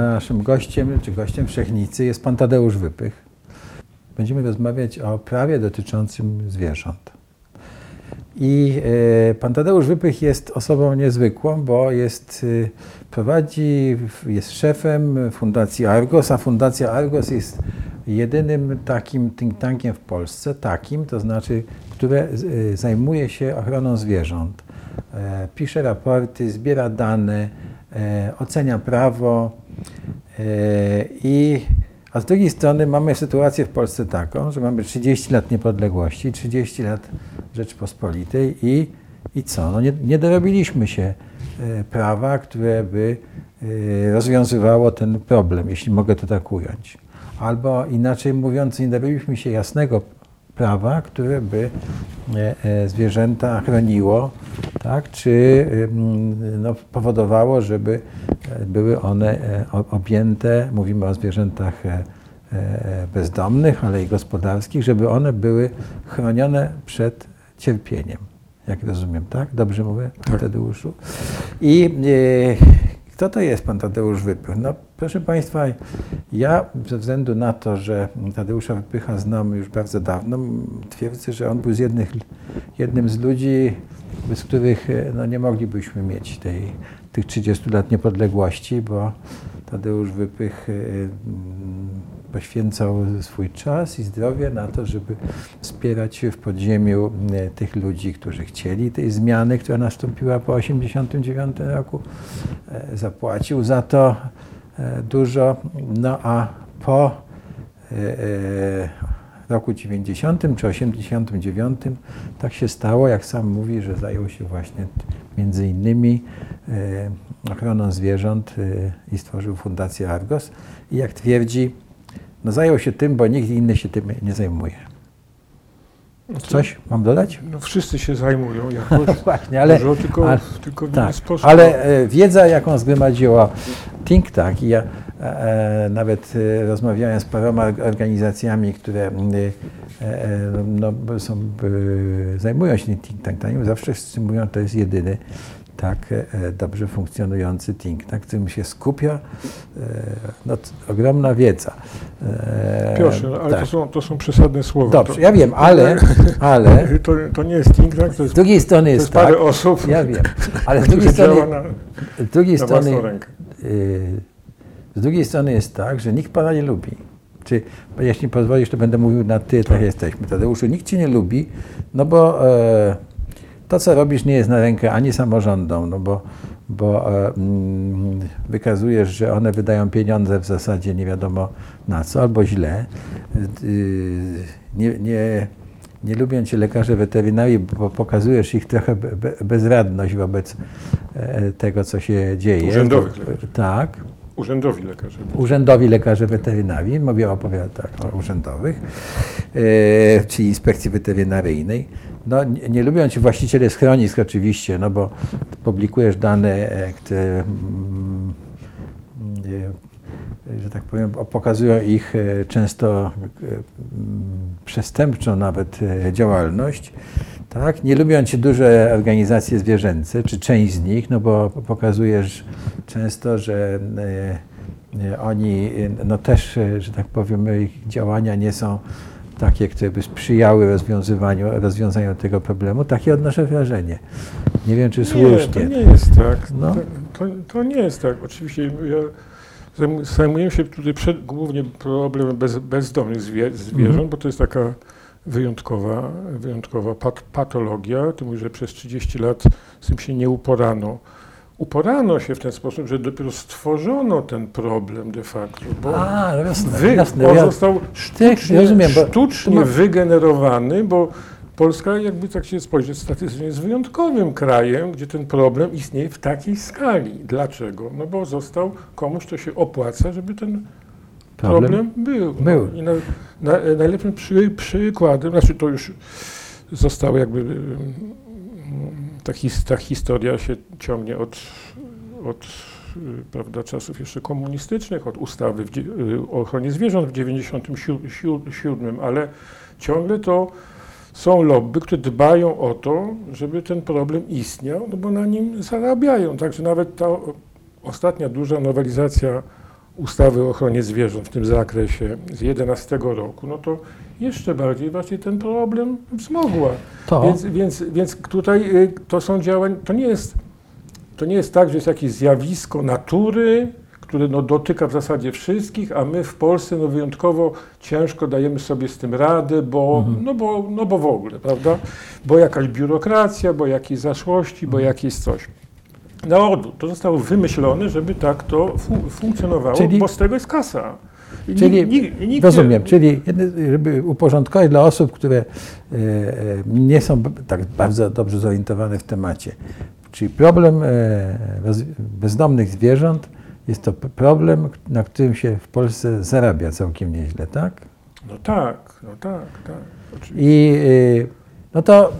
Naszym gościem, czy gościem Wszechnicy jest pan Tadeusz Wypych. Będziemy rozmawiać o prawie dotyczącym zwierząt. I e, pan Tadeusz Wypych jest osobą niezwykłą, bo jest, e, prowadzi, jest szefem Fundacji Argos, a Fundacja Argos jest jedynym takim think tankiem w Polsce, takim, to znaczy, które e, zajmuje się ochroną zwierząt. Pisze raporty, zbiera dane, ocenia prawo i a z drugiej strony mamy sytuację w Polsce taką, że mamy 30 lat niepodległości, 30 lat Rzeczpospolitej i, i co? No nie, nie dorobiliśmy się e, prawa, które by e, rozwiązywało ten problem, jeśli mogę to tak ująć. Albo inaczej mówiąc, nie dorobiliśmy się jasnego prawa, które by e, zwierzęta chroniło, tak? czy no, powodowało, żeby były one objęte, mówimy o zwierzętach bezdomnych, ale i gospodarskich, żeby one były chronione przed cierpieniem. Jak rozumiem, tak? Dobrze mówię, tak. Tadeuszu? I e, kto to jest pan Tadeusz Wypych? No, proszę Państwa, ja ze względu na to, że Tadeusza Wypycha znam już bardzo dawno, twierdzę, że on był z jednych, jednym z ludzi, bez których e, no, nie moglibyśmy mieć tej, tych 30 lat niepodległości, bo Tadeusz Wypych e, poświęcał swój czas i zdrowie na to, żeby wspierać w podziemiu e, tych ludzi, którzy chcieli tej zmiany, która nastąpiła po 1989 roku. E, zapłacił za to e, dużo, no a po roku 90 czy 89 tak się stało, jak sam mówi, że zajął się właśnie między innymi ochroną zwierząt i stworzył Fundację Argos. I jak twierdzi, no zajął się tym, bo nikt inny się tym nie zajmuje. Znaczy, Coś mam dodać? No wszyscy się zajmują jakoś. No właśnie, ale, dużo, tylko, ale, tylko w tak, inny sposób. Ale e, wiedza, jaką zgromadziła Think Tank i ja e, e nawet e, rozmawiałem z paroma organizacjami, które e, e no, są, zajmują się Think Tankiem, zawsze wszyscy mówią, że to jest jedyny tak e, dobrze funkcjonujący think tank, którym się skupia e, no, ogromna wiedza. E, Proszę, no, ale tak. to, są, to są przesadne słowa. Dobrze, to, ja wiem, ale... ale to, to nie jest think tank, to jest, z drugiej strony jest, to jest parę tak, osób, Ja wiem, ale z drugiej strony... Na, z drugiej strony, z drugiej strony jest tak, że nikt Pana nie lubi. Czy, jeśli pozwolisz, to będę mówił na ty, tak jesteśmy. Tadeuszu, nikt Cię nie lubi, no bo... E, to, co robisz, nie jest na rękę ani samorządom, no bo, bo e, mm, wykazujesz, że one wydają pieniądze w zasadzie nie wiadomo na co, albo źle. Y, nie, nie, nie lubią cię lekarze weterynarii, bo pokazujesz ich trochę be, bezradność wobec e, tego, co się dzieje. Urzędowych lekarzy. Tak. Urzędowi lekarze. Urzędowi lekarze weterynarii, mówię opowiadam tak, o urzędowych, e, czyli inspekcji weterynaryjnej. No, nie, nie lubią ci właściciele schronisk oczywiście, no bo publikujesz dane, e, które mm, że tak powiem, pokazują ich e, często e, mm, przestępczą nawet działalność. Tak? Nie lubią ci duże organizacje zwierzęce, czy część z nich, no bo pokazujesz często, że oni no też, że tak powiem, ich działania nie są takie, które by sprzyjały rozwiązywaniu, rozwiązaniu tego problemu. Takie odnoszę wrażenie. Nie wiem, czy słusznie. Nie, to nie jest tak. No. To, to, nie jest tak. Oczywiście ja zajmuję się tutaj przed, głównie problemem bez, bezdomnych zwie, zwierząt, mhm. bo to jest taka wyjątkowa, wyjątkowa pat, patologia. Ty mówisz, że przez 30 lat z tym się nie uporano uporano się w ten sposób, że dopiero stworzono ten problem de facto. Bo A, no jasne, wy, jasne, on ja, został sztucznie, rozumiem, sztucznie ma... wygenerowany, bo Polska, jakby tak się spojrzeć statystycznie, jest wyjątkowym krajem, gdzie ten problem istnieje w takiej skali. Dlaczego? No bo został, komuś to się opłaca, żeby ten problem, problem był. był. No, I na, na, najlepszym przy, przykładem, znaczy to już zostało jakby ta, his, ta historia się ciągnie od, od prawda, czasów jeszcze komunistycznych, od ustawy w, o ochronie zwierząt w 1997, ale ciągle to są lobby, które dbają o to, żeby ten problem istniał, no bo na nim zarabiają. Także nawet ta ostatnia duża nowelizacja ustawy o ochronie zwierząt w tym zakresie z 11 roku, no to jeszcze bardziej właśnie ten problem wzmogła. To. Więc, więc, więc tutaj y, to są działania, to nie jest, to nie jest tak, że jest jakieś zjawisko natury, które no, dotyka w zasadzie wszystkich, a my w Polsce no, wyjątkowo ciężko dajemy sobie z tym radę, bo, no, bo, no bo w ogóle, prawda? Bo jakaś biurokracja, bo jakieś zaszłości, bo jakieś coś. Na odwrót, to zostało wymyślone, żeby tak to fu- funkcjonowało, Czyli- bo z tego jest kasa. I Czyli nikt- nikt- Rozumiem, czyli jedne- żeby uporządkować dla osób, które e, e, nie są tak bardzo dobrze zorientowane w temacie. Czyli problem e, bezdomnych zwierząt jest to problem, na którym się w Polsce zarabia całkiem nieźle, tak? No tak, no tak, tak. Oczywiście. I e, no to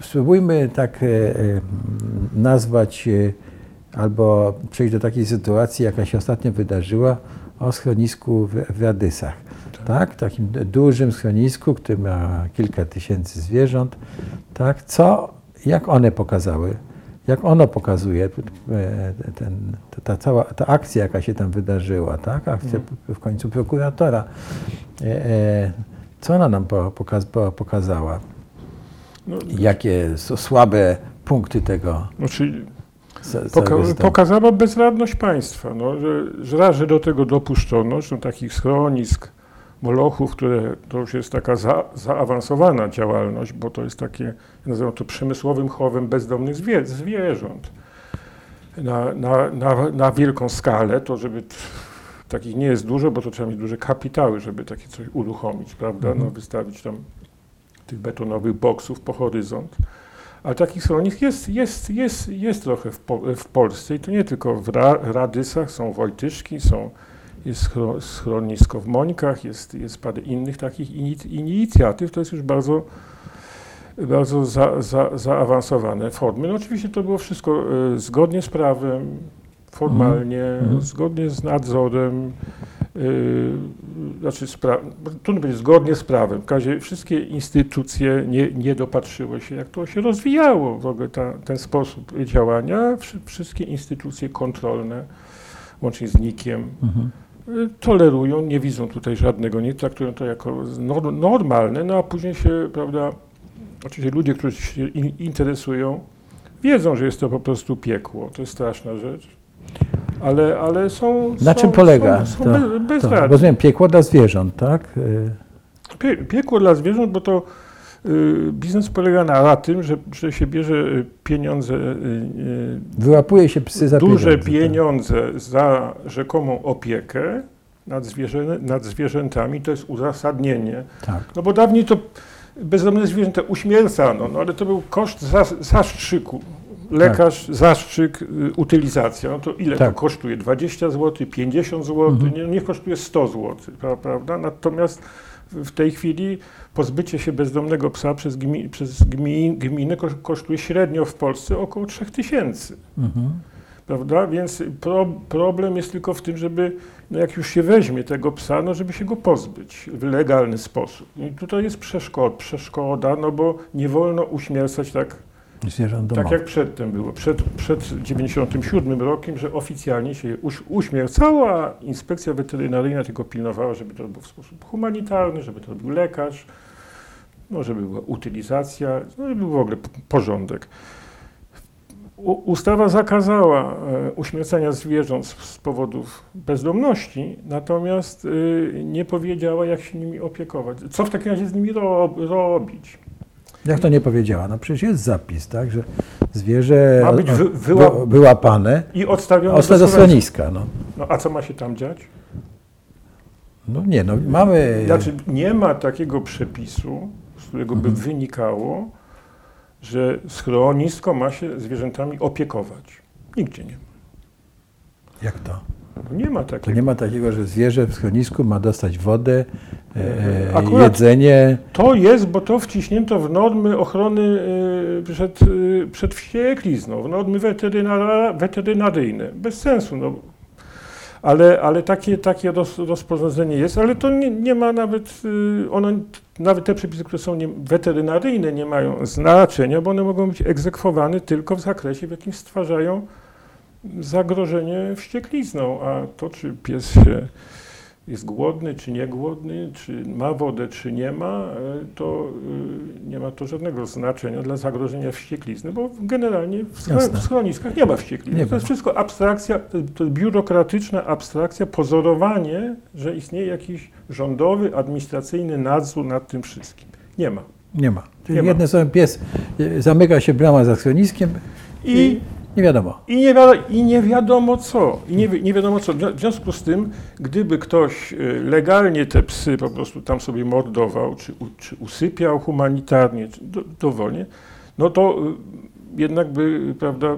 spróbujmy tak e, e, nazwać e, albo przejść do takiej sytuacji, jaka się ostatnio wydarzyła o schronisku w, Radysach. Tak, takim d- dużym schronisku, który ma kilka tysięcy zwierząt. Tak, co, jak one pokazały, jak ono pokazuje, ten, ta, cała ta akcja, jaka się tam wydarzyła, tak, akcja w końcu prokuratora, co ona nam po, pokaz, po, pokazała? No, Jakie są słabe punkty tego znaczy, Poka pokazała bezradność państwa, no, że, że raz, że do tego dopuszczono, że takich schronisk, molochów, które to już jest taka za, zaawansowana działalność, bo to jest takie, nazywam to przemysłowym chowem bezdomnych zwie, zwierząt. Na, na, na, na wielką skalę, to żeby takich nie jest dużo, bo to trzeba mieć duże kapitały, żeby takie coś uruchomić, prawda, no, Mhm. wystawić tam tych betonowych boksów po horyzont. A takich schronisk jest, jest, jest, jest trochę w, po, w Polsce i to nie tylko w Ra, Radysach, są Wojtyszki, są, jest schro, schronisko w Mońkach, jest, jest parę innych takich ini- inicjatyw, to jest już bardzo, bardzo za, za, zaawansowane formy. No oczywiście to było wszystko e, zgodnie z prawem, formalnie, Mhm. zgodnie z nadzorem, Yy, znaczy, trudno powiedzieć, zgodnie z prawem. W każdym razie wszystkie instytucje nie, nie dopatrzyły się, jak to się rozwijało w ogóle ta, ten sposób działania. Wszy- wszystkie instytucje kontrolne, łącznie z NIK-iem, Mhm. y, tolerują, nie widzą tutaj żadnego, nie traktują to jako nor- normalne, no a później się, prawda, oczywiście ludzie, którzy się in- interesują, wiedzą, że jest to po prostu piekło, to jest straszna rzecz, ale, ale są... Na są, czym polega Są, są to- be, To, bezradni. rozumiem, piekło dla zwierząt, tak? Pie, piekło dla zwierząt, bo to y, biznes polega na, tym, że, że się bierze y, pieniądze, y, Wyłapuje się psy za duże pieniądze. tak. pieniądze za rzekomą opiekę nad, zwierzę, nad zwierzętami. To jest uzasadnienie. Tak. No bo dawniej to bezdomne zwierzęta uśmiercano, no ale to był koszt za, Lekarz, zastrzyk, y, utylizacja. No to ile Tak. to kosztuje? 20 zł, 50 zł? Mhm. Nie, niech kosztuje 100 zł, pra- prawda? Natomiast w tej chwili pozbycie się bezdomnego psa przez, gmi, przez gmi, gminę ko- kosztuje średnio w Polsce około 3000 Mhm. prawda? Więc pro, problem jest tylko w tym, żeby, no jak już się weźmie tego psa, no żeby się go pozbyć w legalny sposób. I tutaj jest przeszkoda, przeszkoda no bo nie wolno uśmiercać tak, Zwierząt tak jak przedtem było, przed, przed 97 rokiem, że oficjalnie się je uś, uśmiercało, a inspekcja weterynaryjna tylko pilnowała, żeby to było w sposób humanitarny, żeby to był lekarz, no żeby była utylizacja, no żeby był w ogóle porządek. U, ustawa zakazała e, uśmiercania zwierząt z, z powodów bezdomności, natomiast y, nie powiedziała, jak się nimi opiekować. Co w takim razie z nimi ro, robić? Jak to nie powiedziała? No przecież jest zapis, tak, że zwierzę Ma być wy- wyła- wyłapane, I odstawione do schroniska. schroniska. No. No a co ma się tam dziać? no nie, no mamy... Znaczy, nie ma takiego przepisu, z którego by Mhm. wynikało, że schronisko ma się zwierzętami opiekować. Nigdzie nie ma. Jak to? No Nie ma To takiego. nie ma takiego, że zwierzę w schronisku ma dostać wodę, e, e, jedzenie. To jest, bo to wciśnięto w normy ochrony y, przed, y, przed wścieklizną, w normy weterynaryjne. Bez sensu. No. Ale, ale takie, takie roz, rozporządzenie jest, ale to nie, nie ma nawet, ono, nawet te przepisy, które są nie, weterynaryjne, nie mają znaczenia, bo one mogą być egzekwowane tylko w zakresie, w jakim stwarzają zagrożenie wścieklizną, a to, czy pies jest głodny, czy nie głodny, czy ma wodę, czy nie ma, e, to y, nie ma to żadnego znaczenia dla zagrożenia wścieklizny, bo generalnie w, Jasne. schroniskach nie ma wścieklizny. Nie to ma. jest wszystko abstrakcja, to biurokratyczna abstrakcja, pozorowanie, że istnieje jakiś rządowy, administracyjny nadzór nad tym wszystkim. Nie ma. Nie ma. Czyli Nie ma. jedne słowo, pies y, zamyka się brama za schroniskiem i, I nie wiadomo. I nie, wiadomo, I nie wiadomo co. I nie, nie wiadomo co. W związku z tym, gdyby ktoś y, legalnie te psy po prostu tam sobie mordował, czy, czy usypiał humanitarnie, czy do, dowolnie, no to y, jednak by, prawda,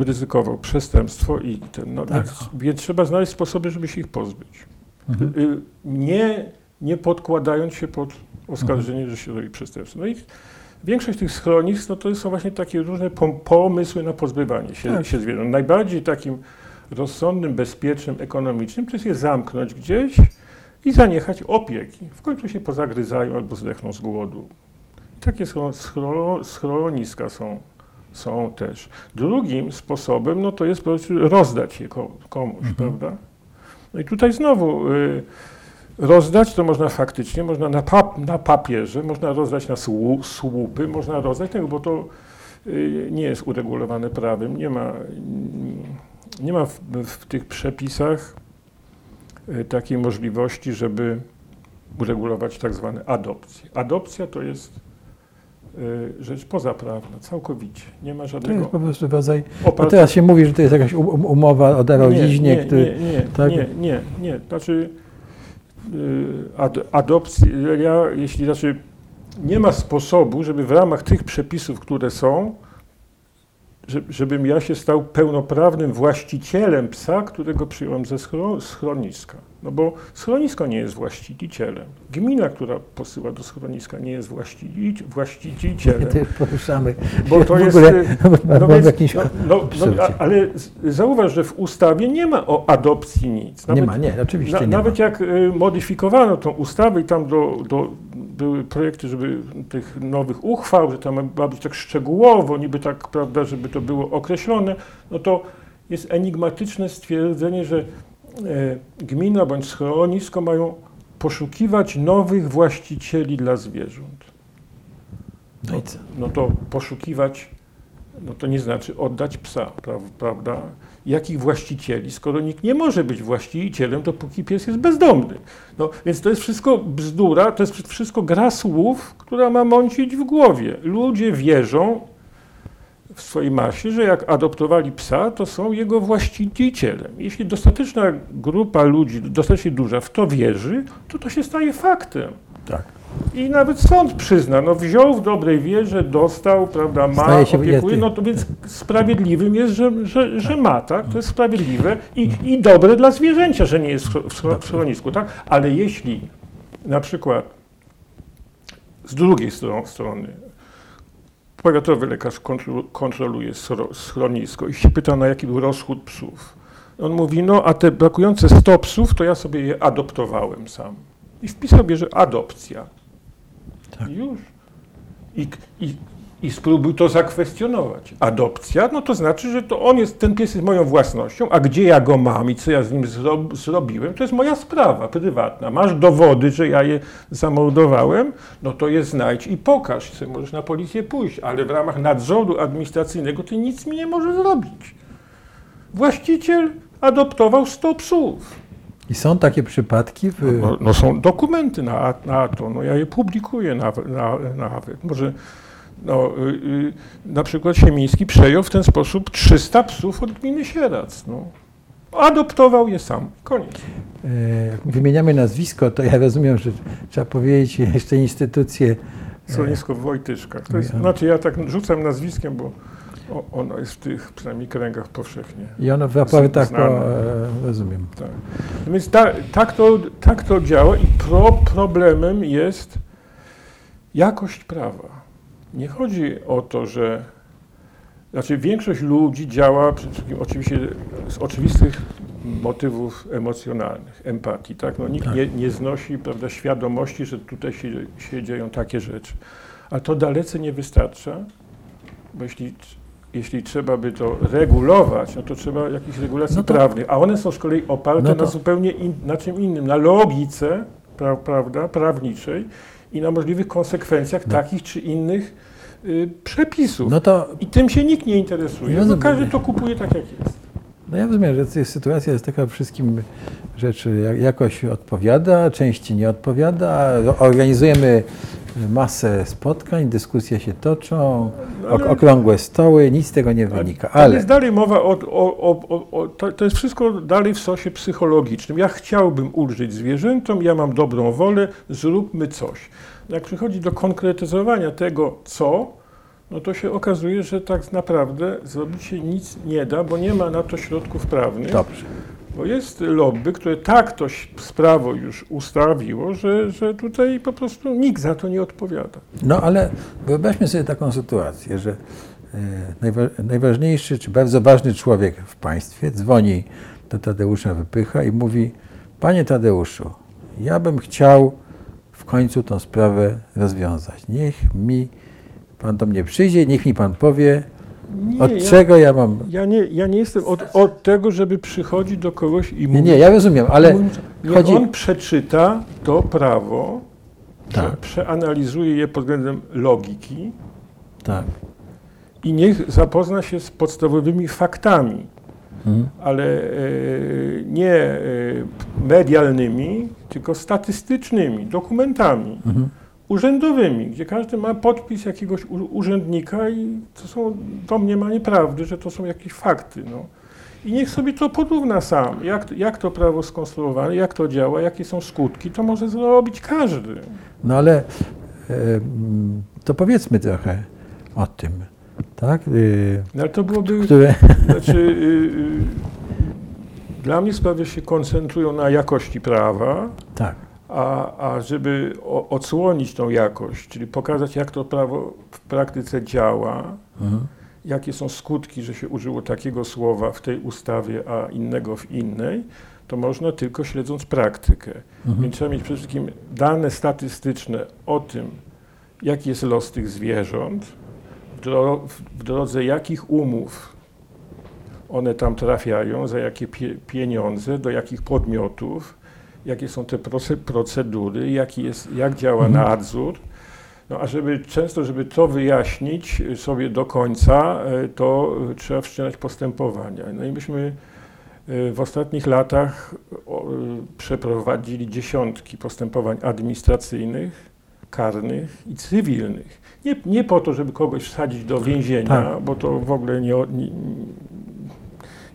ryzykował przestępstwo i ten, no, Tak. więc, więc trzeba znaleźć sposoby, żeby się ich pozbyć. Mhm. Y, Nie, nie podkładając się pod oskarżenie, że się robi przestępstwo. No i większość tych schronisk, no to są właśnie takie różne pom- pomysły na pozbywanie się, Tak. się zwierząt. Najbardziej takim rozsądnym, bezpiecznym, ekonomicznym to jest je zamknąć gdzieś i zaniechać opieki. W końcu się pozagryzają albo zdechną z głodu. Takie schro- schro- schroniska są, są też. Drugim sposobem, no to jest po prostu rozdać je ko- komuś, Mhm. prawda? No i tutaj znowu y, rozdać to można faktycznie, można na, pap, na papierze, można rozdać na słu, słupy, można rozdać tego, bo to y, nie jest uregulowane prawem, nie ma, nie ma w, w tych przepisach y, takiej możliwości, żeby uregulować tak zwane adopcje. Adopcja to jest y, rzecz pozaprawna, całkowicie. Nie ma To jest żadnego po prostu rodzaj. A oparcia. teraz się mówi, że to jest jakaś um- umowa o darowiźnie, nie, który. nie, nie, tak? nie, nie, nie. Znaczy y, ad, adopcji, ja, jeśli znaczy nie ma sposobu, żeby w ramach tych przepisów, które są, żebym ja się stał pełnoprawnym właścicielem psa, którego przyjąłem ze schro, schroniska. No bo schronisko nie jest właścicielem. Gmina, która posyła do schroniska, nie jest właścici, właścicielem. To już poruszamy. Bo to jest. y, no, więc, jakimś no, no, no, ale zauważ, że w ustawie nie ma o adopcji nic. Nie ma, nie, oczywiście na, nie nawet ma. jak y, modyfikowano tą ustawę i tam do, do, były projekty, żeby tych nowych uchwał, że tam ma być tak szczegółowo, niby tak, prawda, żeby to było określone, no to jest enigmatyczne stwierdzenie, że e, gmina bądź schronisko mają poszukiwać nowych właścicieli dla zwierząt. No? No to poszukiwać, no to nie znaczy oddać psa, pra- prawda? Jakich właścicieli, skoro nikt nie może być właścicielem, dopóki pies jest bezdomny. No, więc to jest wszystko bzdura, to jest wszystko gra słów, która ma mącić w głowie. Ludzie wierzą w swojej masie, że jak adoptowali psa, to są jego właścicielem. Jeśli dostateczna grupa ludzi, dostatecznie duża w to wierzy, to to się staje faktem. Tak. I nawet sąd przyzna, no wziął w dobrej wierze, dostał, prawda, ma, opiekuje, no to więc sprawiedliwym jest, że, że, że ma, tak? To jest sprawiedliwe i, i dobre dla zwierzęcia, że nie jest w schro- w schro- w schronisku, tak? Ale jeśli na przykład z drugiej stro- strony powiatowy lekarz kontrolu- kontroluje schro- schronisko i się pyta, na jaki był rozchód psów. On mówi, no a te brakujące 100 psów, to ja sobie je adoptowałem sam. I wpisał bierze adopcja. Już. I, i, I spróbuj to zakwestionować. Adopcja, no to znaczy, że to on jest, ten pies jest moją własnością, a gdzie ja go mam i co ja z nim zro, zrobiłem, to jest moja sprawa prywatna. Masz dowody, że ja je zamordowałem, no to je znajdź i pokaż. Ty możesz na policję pójść, ale w ramach nadzoru administracyjnego ty nic mi nie możesz zrobić. Właściciel adoptował 100 psów. I są takie przypadki w, No, no są dokumenty na, na to, no ja je publikuję nawet. Na, nawet. Może no, y, y, na przykład Siemiński przejął w ten sposób 300 psów od gminy Sierac. No. Adoptował je sam. Koniec. e, jak wymieniamy nazwisko, to ja rozumiem, że trzeba powiedzieć jeszcze instytucje. Schronisko w Wojtyszkach. To jest, Ja. znaczy ja tak rzucam nazwiskiem, bo o, ono jest w tych przynajmniej kręgach powszechnie. I ono w po, Znane. e, rozumiem. Tak. No Więc ta, tak, to, tak to działa i pro, problemem jest jakość prawa. Nie chodzi o to, że znaczy większość ludzi działa przede wszystkim oczywiście z oczywistych motywów emocjonalnych, empatii. Tak? No, nikt Tak. Nie, nie znosi prawda, świadomości, że tutaj się, się dzieją takie rzeczy. Ale to dalece nie wystarcza, bo jeśli jeśli trzeba by to regulować, no to trzeba jakichś regulacji No to- prawnych, a one są z kolei oparte No to- na zupełnie in, na czym innym, na logice, pra, prawda, prawniczej i na możliwych konsekwencjach No. takich czy innych y, przepisów. No to I tym się nikt nie interesuje, bo Rozumiem. każdy to kupuje tak jak jest. No ja rozumiem, że jest- sytuacja jest taka wszystkim rzeczy jak- jakoś odpowiada, części nie odpowiada. Organizujemy masę spotkań, dyskusje się toczą, Ale- okrągłe stoły, nic z tego nie wynika. Ale jest dalej mowa o, o, o, o, o to, to jest wszystko dalej w sosie psychologicznym. Ja chciałbym ulżyć zwierzętom, ja mam dobrą wolę, zróbmy coś. Jak przychodzi do konkretyzowania tego, co, no to się okazuje, że tak naprawdę zrobić się nic nie da, bo nie ma na to środków prawnych. dobrze. Bo jest lobby, które tak to ś- prawo już ustawiło, że, że tutaj po prostu nikt za to nie odpowiada. No ale wyobraźmy sobie taką sytuację, że e, najwa- najważniejszy czy bardzo ważny człowiek w państwie dzwoni do Tadeusza Wypycha i mówi: Panie Tadeuszu, ja bym chciał w końcu tą sprawę rozwiązać. Niech mi pan do mnie przyjdzie, niech mi pan powie, Nie, od ja, czego ja mam. ja, nie, ja nie jestem od, od tego, żeby przychodzić do kogoś i Nie, mówić. nie, ja rozumiem, ale Niech chodzi- on przeczyta to prawo, Tak. prze, przeanalizuje je pod względem logiki tak. i niech zapozna się z podstawowymi faktami, Mhm. ale e, nie e, medialnymi, tylko statystycznymi, dokumentami Mhm. Urzędowymi, gdzie każdy ma podpis jakiegoś urzędnika i to są domniemanie prawdy, że to są jakieś fakty. No. I niech sobie to porówna sam, jak, jak to prawo skonstruowane, jak to działa, jakie są skutki, to może zrobić każdy. No ale e, to powiedzmy trochę o tym, tak? Y, No, ale to byłoby, które. znaczy, y, dla mnie sprawy się koncentrują na jakości prawa, Tak. A, a żeby o, odsłonić tą jakość, czyli pokazać, jak to prawo w praktyce działa, Mhm. jakie są skutki, że się użyło takiego słowa w tej ustawie, a innego w innej, to można tylko śledząc praktykę. Mhm. Więc trzeba mieć przede wszystkim dane statystyczne o tym, jaki jest los tych zwierząt, w, dro- w drodze jakich umów one tam trafiają, za jakie pie- pieniądze, do jakich podmiotów, jakie są te proce- procedury, jaki jest, jak działa Mhm. nadzór. No a żeby często, żeby to wyjaśnić sobie do końca, e, to e, trzeba wszczynać postępowania. No i myśmy w ostatnich latach przeprowadzili dziesiątki postępowań administracyjnych, karnych i cywilnych. Nie, nie po to, żeby kogoś wsadzić do więzienia, Tak. bo to w ogóle nie, nie,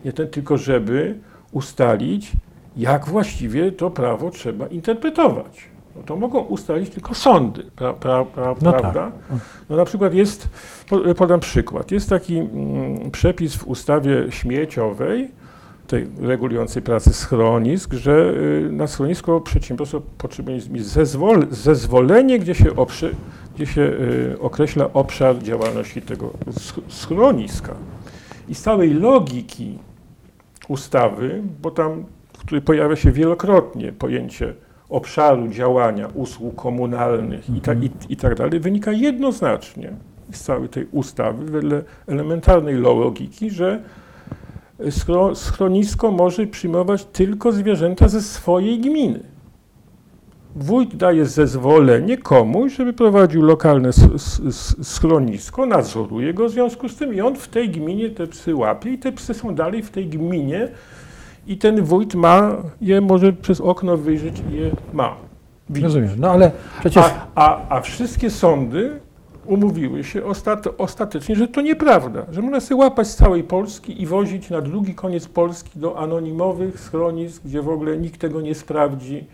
nie ten, tylko żeby ustalić, jak właściwie to prawo trzeba interpretować. No to mogą ustalić tylko sądy, pra, pra, pra, No tak. prawda? No na przykład jest, po- podam przykład, jest taki mm, przepis w ustawie śmieciowej, tej regulującej pracę schronisk, że y, na schronisko przedsiębiorstwo potrzebuje zezwol, zezwolenie, gdzie się, oprze, gdzie się y, określa obszar działalności tego sch- schroniska. I z całej logiki ustawy, bo tam, której pojawia się wielokrotnie pojęcie obszaru działania usług komunalnych i, ta, i, i tak dalej, wynika jednoznacznie z całej tej ustawy, wedle elementarnej logiki, że schro, schronisko może przyjmować tylko zwierzęta ze swojej gminy. Wójt daje zezwolenie komuś, żeby prowadził lokalne schronisko, nadzoruje go w związku z tym i on w tej gminie te psy łapie i te psy są dalej w tej gminie i ten wójt ma je, może przez okno wyjrzeć i je ma. Widzi. Rozumiem. No ale przecież. A, a, a wszystkie sądy umówiły się ostat, ostatecznie, że to nieprawda, że można sobie łapać z całej Polski i wozić na drugi koniec Polski do anonimowych schronisk, gdzie w ogóle nikt tego nie sprawdzi.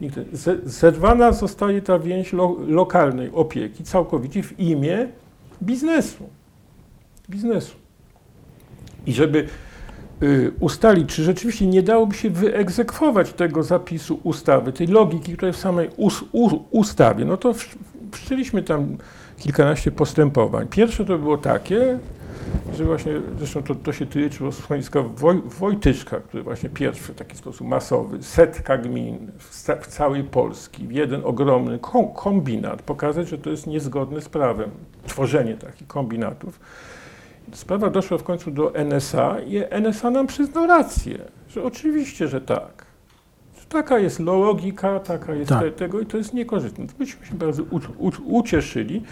Nikt, ze- zerwana zostaje ta więź lo, lokalnej opieki całkowicie w imię biznesu. Biznesu. I żeby ustalić, czy rzeczywiście nie dałoby się wyegzekwować tego zapisu ustawy, tej logiki, która jest w samej us, u, ustawie, no to wsz- wszczęliśmy tam kilkanaście postępowań. Pierwsze to było takie, że właśnie, zresztą to, to się tyczyło schroniska Woj, Wojtyszka, który właśnie pierwszy w taki sposób masowy, setka gmin w, w całej Polski, w jeden ogromny kom, kombinat, pokazać, że to jest niezgodne z prawem, tworzenie takich kombinatów. Sprawa doszła w końcu do NSA i NSA nam przyznał rację, że oczywiście, że tak. Że taka jest logika, taka jest Tak. te, tego i to jest niekorzystne. To byśmy się bardzo u, u, ucieszyli,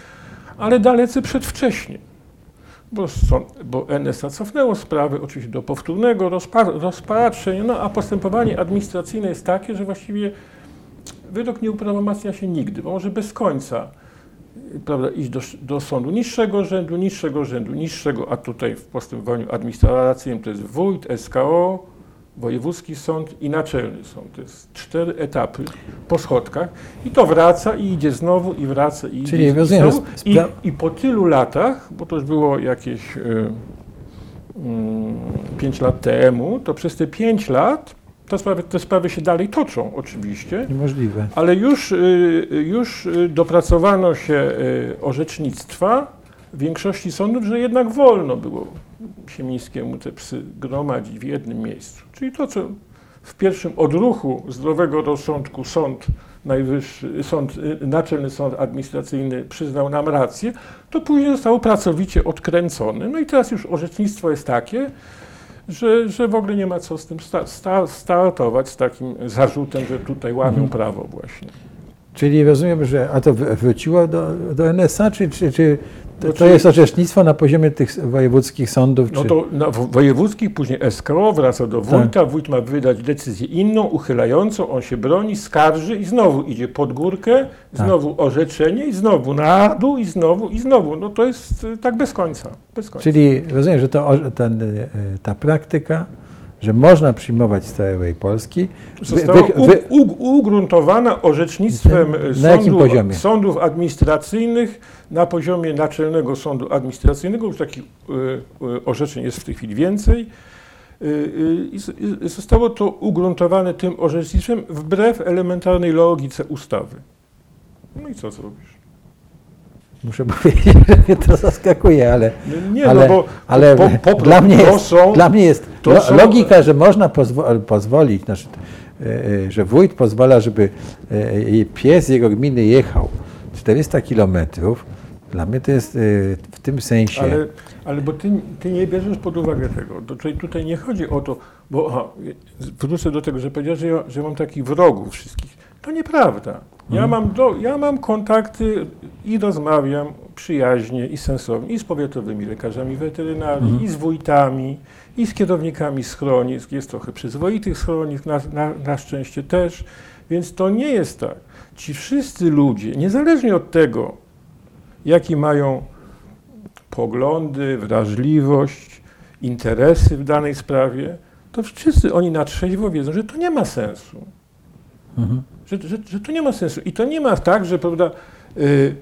ale dalece przedwcześnie. Bo, bo NSA cofnęło sprawę oczywiście do powtórnego rozpa, rozpatrzenia, no a postępowanie administracyjne jest takie, że właściwie wyrok nie uprawomacnia się nigdy, bo może bez końca prawda, iść do, do sądu niższego rzędu, niższego rzędu, niższego, a tutaj w postępowaniu administracyjnym to jest wójt, SKO, wojewódzki sąd i naczelny sąd. To jest cztery etapy po schodkach i to wraca i idzie znowu i wraca i Czyli idzie rozumiem, znowu. I, I po tylu latach, bo to już było jakieś y, mm, pięć lat temu, to przez te pięć lat te sprawy, te sprawy się dalej toczą oczywiście, Niemożliwe. ale już, y, już y, dopracowano się y, orzecznictwa w większości sądów, że jednak wolno było Siemińskiemu te psy gromadzić w jednym miejscu. Czyli to, co w pierwszym odruchu zdrowego rozsądku sąd najwyższy, sąd, y, naczelny sąd administracyjny przyznał nam rację, to później zostało pracowicie odkręcone. No i teraz już orzecznictwo jest takie, że, że w ogóle nie ma co z tym sta, sta, startować, z takim zarzutem, że tutaj łamią Mhm. prawo właśnie. Czyli rozumiem, że a to wr- wróciło do, do NSA, czy, czy, czy to, to jest orzecznictwo na poziomie tych wojewódzkich sądów? No czy... to na wo- wojewódzkich, później SKO wraca do wójta, wójt ma wydać decyzję inną, uchylającą, on się broni, skarży i znowu idzie pod górkę, Tak. znowu orzeczenie i znowu na dół i znowu i znowu. No to jest y, tak bez końca. Bez końca. Czyli rozumiem, że to, ten, e, ta praktyka, że można przyjmować z całej Polski, Została wy- ugruntowana orzecznictwem poziomie? sądów administracyjnych na poziomie Naczelnego Sądu Administracyjnego. Już takich y, y, orzeczeń jest w tej chwili więcej. Y, I zostało to ugruntowane tym orzecznictwem wbrew elementarnej logice ustawy. No i co zrobisz? muszę powiedzieć, że mnie to zaskakuje, ale, No Nie, ale, no bo ale po, po, dla, mnie jest, są, dla mnie jest lo, są- logika, że można pozwo, pozwolić, znaczy, e, e, że wójt pozwala, żeby e, pies jego gminy jechał 400 kilometrów, dla mnie to jest w tym sensie... Ale, ale bo ty, ty nie bierzesz pod uwagę tego. To, czyli tutaj nie chodzi o to, bo aha, wrócę do tego, że powiedziałeś, że ja, że mam takich wrogów wszystkich. To nieprawda. Ja, Mhm. mam do, ja mam kontakty i rozmawiam przyjaźnie i sensownie i z powiatowymi lekarzami weterynarii, Mhm. i z wójtami, i z kierownikami schronisk. Jest trochę przyzwoitych schronisk, na, na, na szczęście też. Więc to nie jest tak. Ci wszyscy ludzie, niezależnie od tego, jaki mają poglądy, wrażliwość, interesy w danej sprawie, to wszyscy oni na trzeźwo wiedzą, że to nie ma sensu. Mhm. Że, że, że to nie ma sensu. I to nie ma tak, że prawda, y,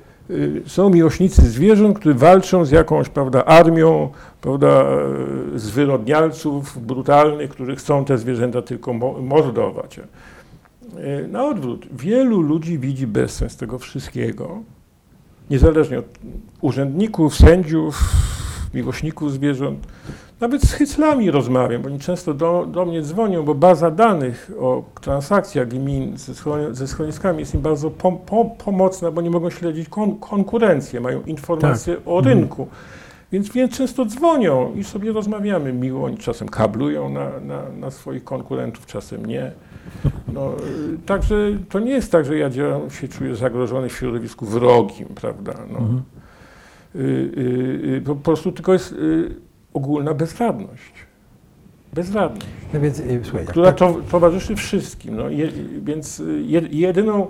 są miłośnicy zwierząt, którzy walczą z jakąś prawda, armią prawda, y, zwyrodnialców brutalnych, którzy chcą te zwierzęta tylko mo- mordować. Y, Na odwrót, wielu ludzi widzi bezsens tego wszystkiego, niezależnie od urzędników, sędziów, miłośników zwierząt. Nawet z hyclami rozmawiam, bo oni często do, do mnie dzwonią, bo baza danych o transakcjach gmin ze, schron- ze schroniskami jest im bardzo pom, pom, pomocna, bo nie mogą śledzić kon, konkurencję, mają informacje o Mhm. rynku. Więc, więc często dzwonią i sobie rozmawiamy miło. Oni czasem kablują na, na, na swoich konkurentów, czasem nie. No, y, także to nie jest tak, że ja działam, się czuję zagrożony w środowisku wrogim, prawda? No. Mhm. Y, y, y, po prostu tylko jest y, ogólna bezradność. Bezradność, No więc e, słuchaj, która tak- to, towarzyszy wszystkim. No, je, więc y, je, jedyną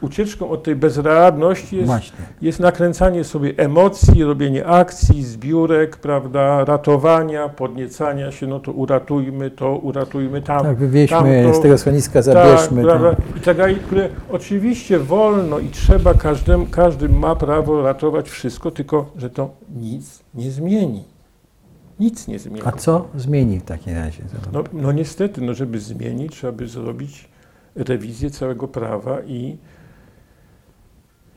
ucieczką od tej bezradności jest, jest nakręcanie sobie emocji, robienie akcji, zbiórek, prawda, ratowania, podniecania się, no to uratujmy to, uratujmy tam. Tak, wywieźmy tamto. z tego schroniska, zabierzmy. Tak, prawda? I tak dalej, które oczywiście wolno i trzeba, każdym, każdy ma prawo ratować wszystko, tylko że to nic nie zmieni. Nic nie zmieni. A co zmieni w takim razie? No, no niestety, no żeby zmienić, trzeba by zrobić rewizję całego prawa i,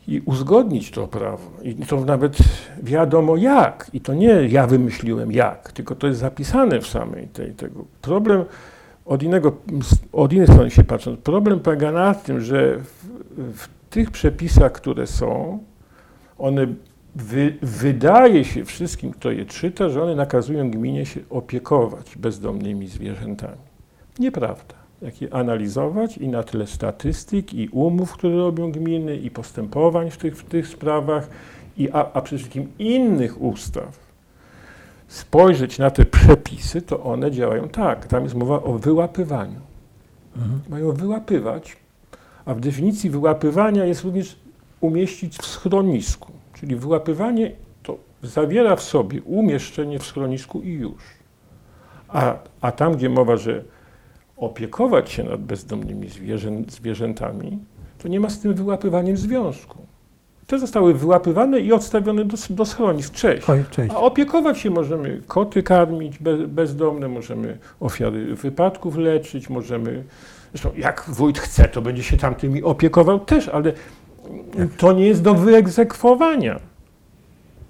i uzgodnić to prawo. I to nawet wiadomo jak. I to nie ja wymyśliłem jak, tylko to jest zapisane w samej tej tego. Problem od, innego, od innej strony się patrząc, problem polega na tym, że w, w tych przepisach, które są, one wy, wydaje się wszystkim, kto je czyta, że one nakazują gminie się opiekować bezdomnymi zwierzętami. Nieprawda. Jak je analizować i na tyle statystyk, i umów, które robią gminy, i postępowań w tych, w tych sprawach, i, a, a przede wszystkim innych ustaw, spojrzeć na te przepisy, to one działają tak. Tam jest mowa o wyłapywaniu. Mhm. Mają wyłapywać, a w definicji wyłapywania jest również umieścić w schronisku. Czyli wyłapywanie to zawiera w sobie umieszczenie w schronisku i już. A, a tam, gdzie mowa, że opiekować się nad bezdomnymi zwierzę, zwierzętami, to nie ma z tym wyłapywaniem związku. Te zostały wyłapywane i odstawione do, do schronisk. Cześć. Oj, cześć. A opiekować się możemy koty karmić be, bezdomne, możemy ofiary wypadków leczyć, możemy. Zresztą jak wójt chce, to będzie się tamtymi opiekował też, ale to nie jest do wyegzekwowania.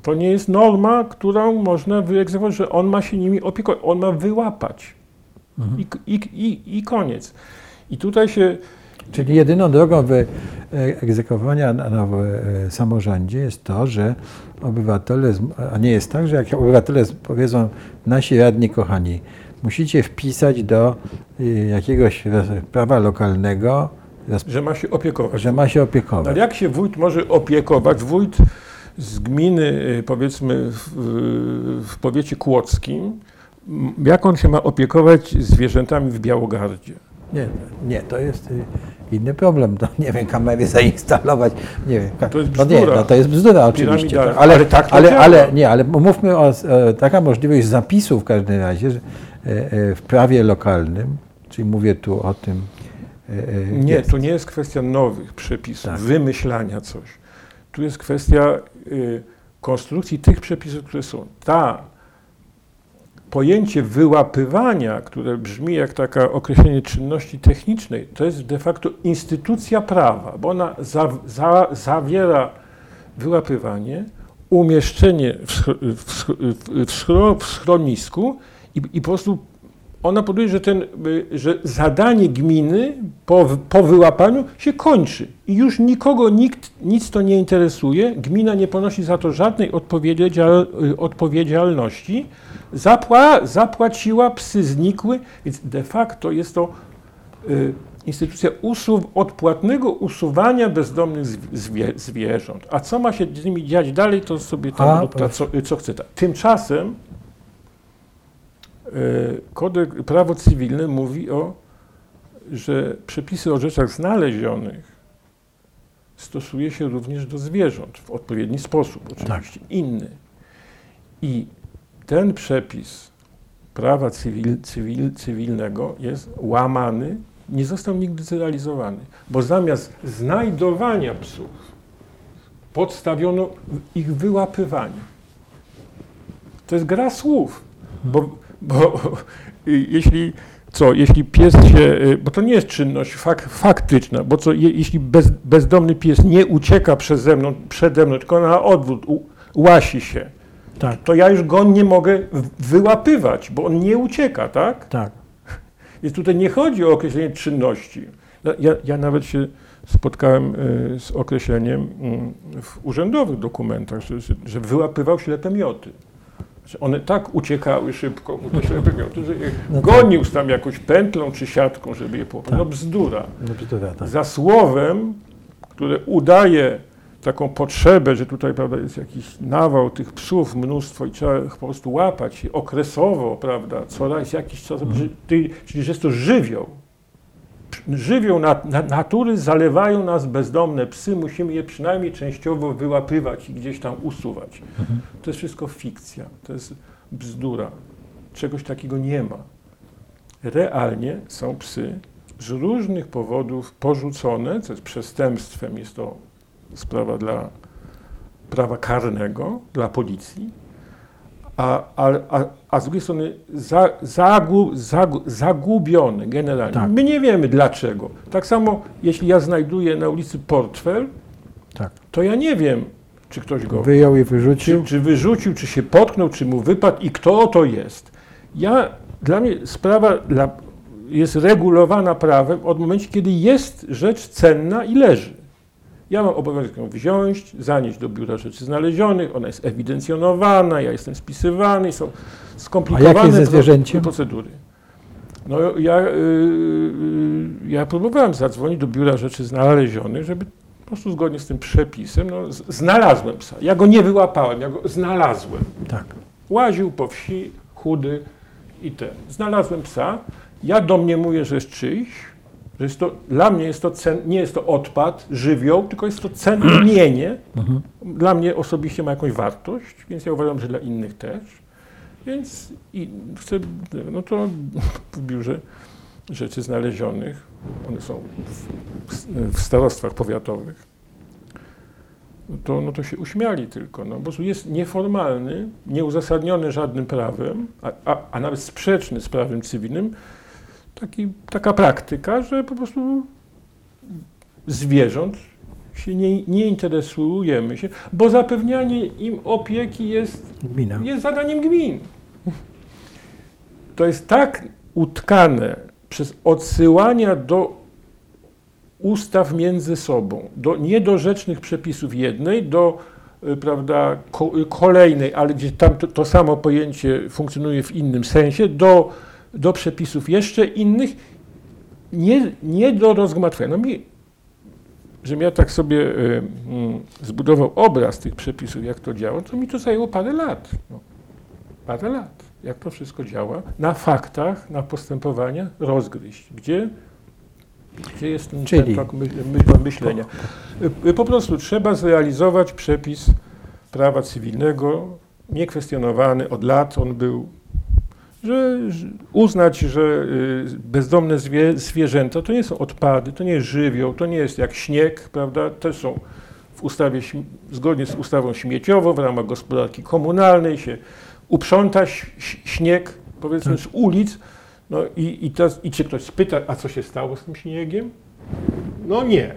To nie jest norma, którą można wyegzekwować, że on ma się nimi opiekować. On ma wyłapać. Mhm. I, i, i, I koniec. I tutaj się. Czyli jedyną drogą wyegzekwowania na e, samorządzie jest to, że obywatele, a nie jest tak, że jak obywatele powiedzą, nasi radni kochani, musicie wpisać do e, jakiegoś prawa lokalnego że ma się opiekować. Że ma się opiekować. Ale jak się wójt może opiekować? Wójt z gminy, y, powiedzmy, w, w powiecie kłodzkim, jak on się ma opiekować zwierzętami w Białogardzie? Nie, nie, to jest y, inny problem. To, nie wiem, kamery zainstalować, nie wiem. To jest bzdura. No nie, no to jest bzdura oczywiście. Tak, ale, ale, tak ale, ale, nie, ale mówmy o, taka możliwość zapisu w każdym razie że, e, e, w prawie lokalnym, czyli mówię tu o tym, E, e, nie, jest. to nie jest kwestia nowych przepisów, tak. wymyślania coś. Tu jest kwestia y, konstrukcji tych przepisów, które są. Ta pojęcie wyłapywania, które brzmi jak takie określenie czynności technicznej, to jest de facto instytucja prawa, bo ona za, za, zawiera wyłapywanie, umieszczenie w, w, w, w schronisku i, i po prostu ona powoduje, że, ten, y, że zadanie gminy po, po wyłapaniu się kończy i już nikogo, nikt, nic to nie interesuje, gmina nie ponosi za to żadnej odpowiedzial, y, odpowiedzialności, Zapła, zapłaciła, psy znikły, więc de facto jest to y, instytucja usuw, odpłatnego usuwania bezdomnych zwie, zwierząt. A co ma się z nimi dziać dalej, to sobie tam A, co, co chce. Tymczasem kodek, prawo cywilne mówi o, że przepisy o rzeczach znalezionych stosuje się również do zwierząt w odpowiedni sposób, oczywiście tak. inny. I ten przepis prawa cywil, cywil, cywilnego jest łamany, nie został nigdy zrealizowany, bo zamiast znajdowania psów podstawiono ich wyłapywanie. To jest gra słów, bo bo jeśli co, jeśli pies się, y, bo to nie jest czynność fak, faktyczna, bo co, je, jeśli bez, bezdomny pies nie ucieka przeze mną, przede mną, tylko na odwrót u, łasi się, tak. to ja już go nie mogę wyłapywać, bo on nie ucieka, tak? Tak. Więc tutaj nie chodzi o określenie czynności. Ja, ja nawet się spotkałem y, z określeniem y, w urzędowych dokumentach, że, że wyłapywał ślepe mioty one tak uciekały szybko mu te ślepymioty, że je no gonił tak. tam jakąś pętlą czy siatką, żeby je połapać. Tak. No bzdura. No bzdura tak. Za słowem, które udaje taką potrzebę, że tutaj prawda, jest jakiś nawał tych psów, mnóstwo i trzeba po prostu łapać okresowo, prawda, co raz jakiś czas, mhm. czyli że jest to żywioł żywią nat natury zalewają nas bezdomne psy, musimy je przynajmniej częściowo wyłapywać i gdzieś tam usuwać. Mhm. To jest wszystko fikcja, to jest bzdura. Czegoś takiego nie ma. Realnie są psy z różnych powodów porzucone, co jest przestępstwem, jest to sprawa dla prawa karnego, dla policji, a, a, a z drugiej strony za, zagu, zagu, zagubiony generalnie. Tak. My nie wiemy dlaczego. Tak samo, jeśli ja znajduję na ulicy portfel, tak. to ja nie wiem, czy ktoś go wyjął i wyrzucił. Czy, czy wyrzucił, czy się potknął, czy mu wypadł i kto to jest. Ja, dla mnie sprawa dla, jest regulowana prawem od momentu, kiedy jest rzecz cenna i leży. Ja mam obowiązek ją wziąć, zanieść do biura rzeczy znalezionych, ona jest ewidencjonowana, ja jestem spisywany, są skomplikowane A jak jest ze zwierzęciem? procedury. No ja, yy, ja próbowałem zadzwonić do biura rzeczy znalezionych, żeby po prostu zgodnie z tym przepisem, no, znalazłem psa. Ja go nie wyłapałem, ja go znalazłem. Tak. Łaził po wsi, chudy i ten. Znalazłem psa. Ja domniemuję, że jest czyjś, że jest to, dla mnie jest to cen, nie jest to odpad, żywioł, tylko jest to cenne mienie. Mhm. Dla mnie osobiście ma jakąś wartość, więc ja uważam, że dla innych też. Więc i chcę, no to w biurze rzeczy znalezionych, one są w, w starostwach powiatowych, no to, no to się uśmiali tylko, no, bo jest nieformalny, nieuzasadniony żadnym prawem, a, a, a nawet sprzeczny z prawem cywilnym, taki, taka praktyka, że po prostu zwierząt się nie, nie interesujemy się, bo zapewnianie im opieki jest Gmina. jest zadaniem gmin. To jest tak utkane przez odsyłania do ustaw między sobą, do niedorzecznych przepisów jednej, do y, prawda, ko, kolejnej, ale gdzie tam to, to samo pojęcie funkcjonuje w innym sensie, do, do przepisów jeszcze innych, nie, nie do rozgmatwania. No mi, żebym ja tak sobie y, mm, zbudował obraz tych przepisów, jak to działa, to mi to zajęło parę lat. No, parę lat. Jak to wszystko działa, na faktach, na postępowania rozgryźć. Gdzie, gdzie jest ten, Czyli- ten my, my, myślenia? Y, y, Po prostu trzeba zrealizować przepis prawa cywilnego, niekwestionowany od lat on był, że, uznać, że y, bezdomne zwie, zwierzęta to nie są odpady, to nie jest żywioł, to nie jest jak śnieg, prawda? Też są w ustawie, zgodnie z ustawą śmieciową, w ramach gospodarki komunalnej się uprząta śnieg, powiedzmy, z ulic. No i, i, teraz, i czy ktoś spyta, a co się stało z tym śniegiem? No nie.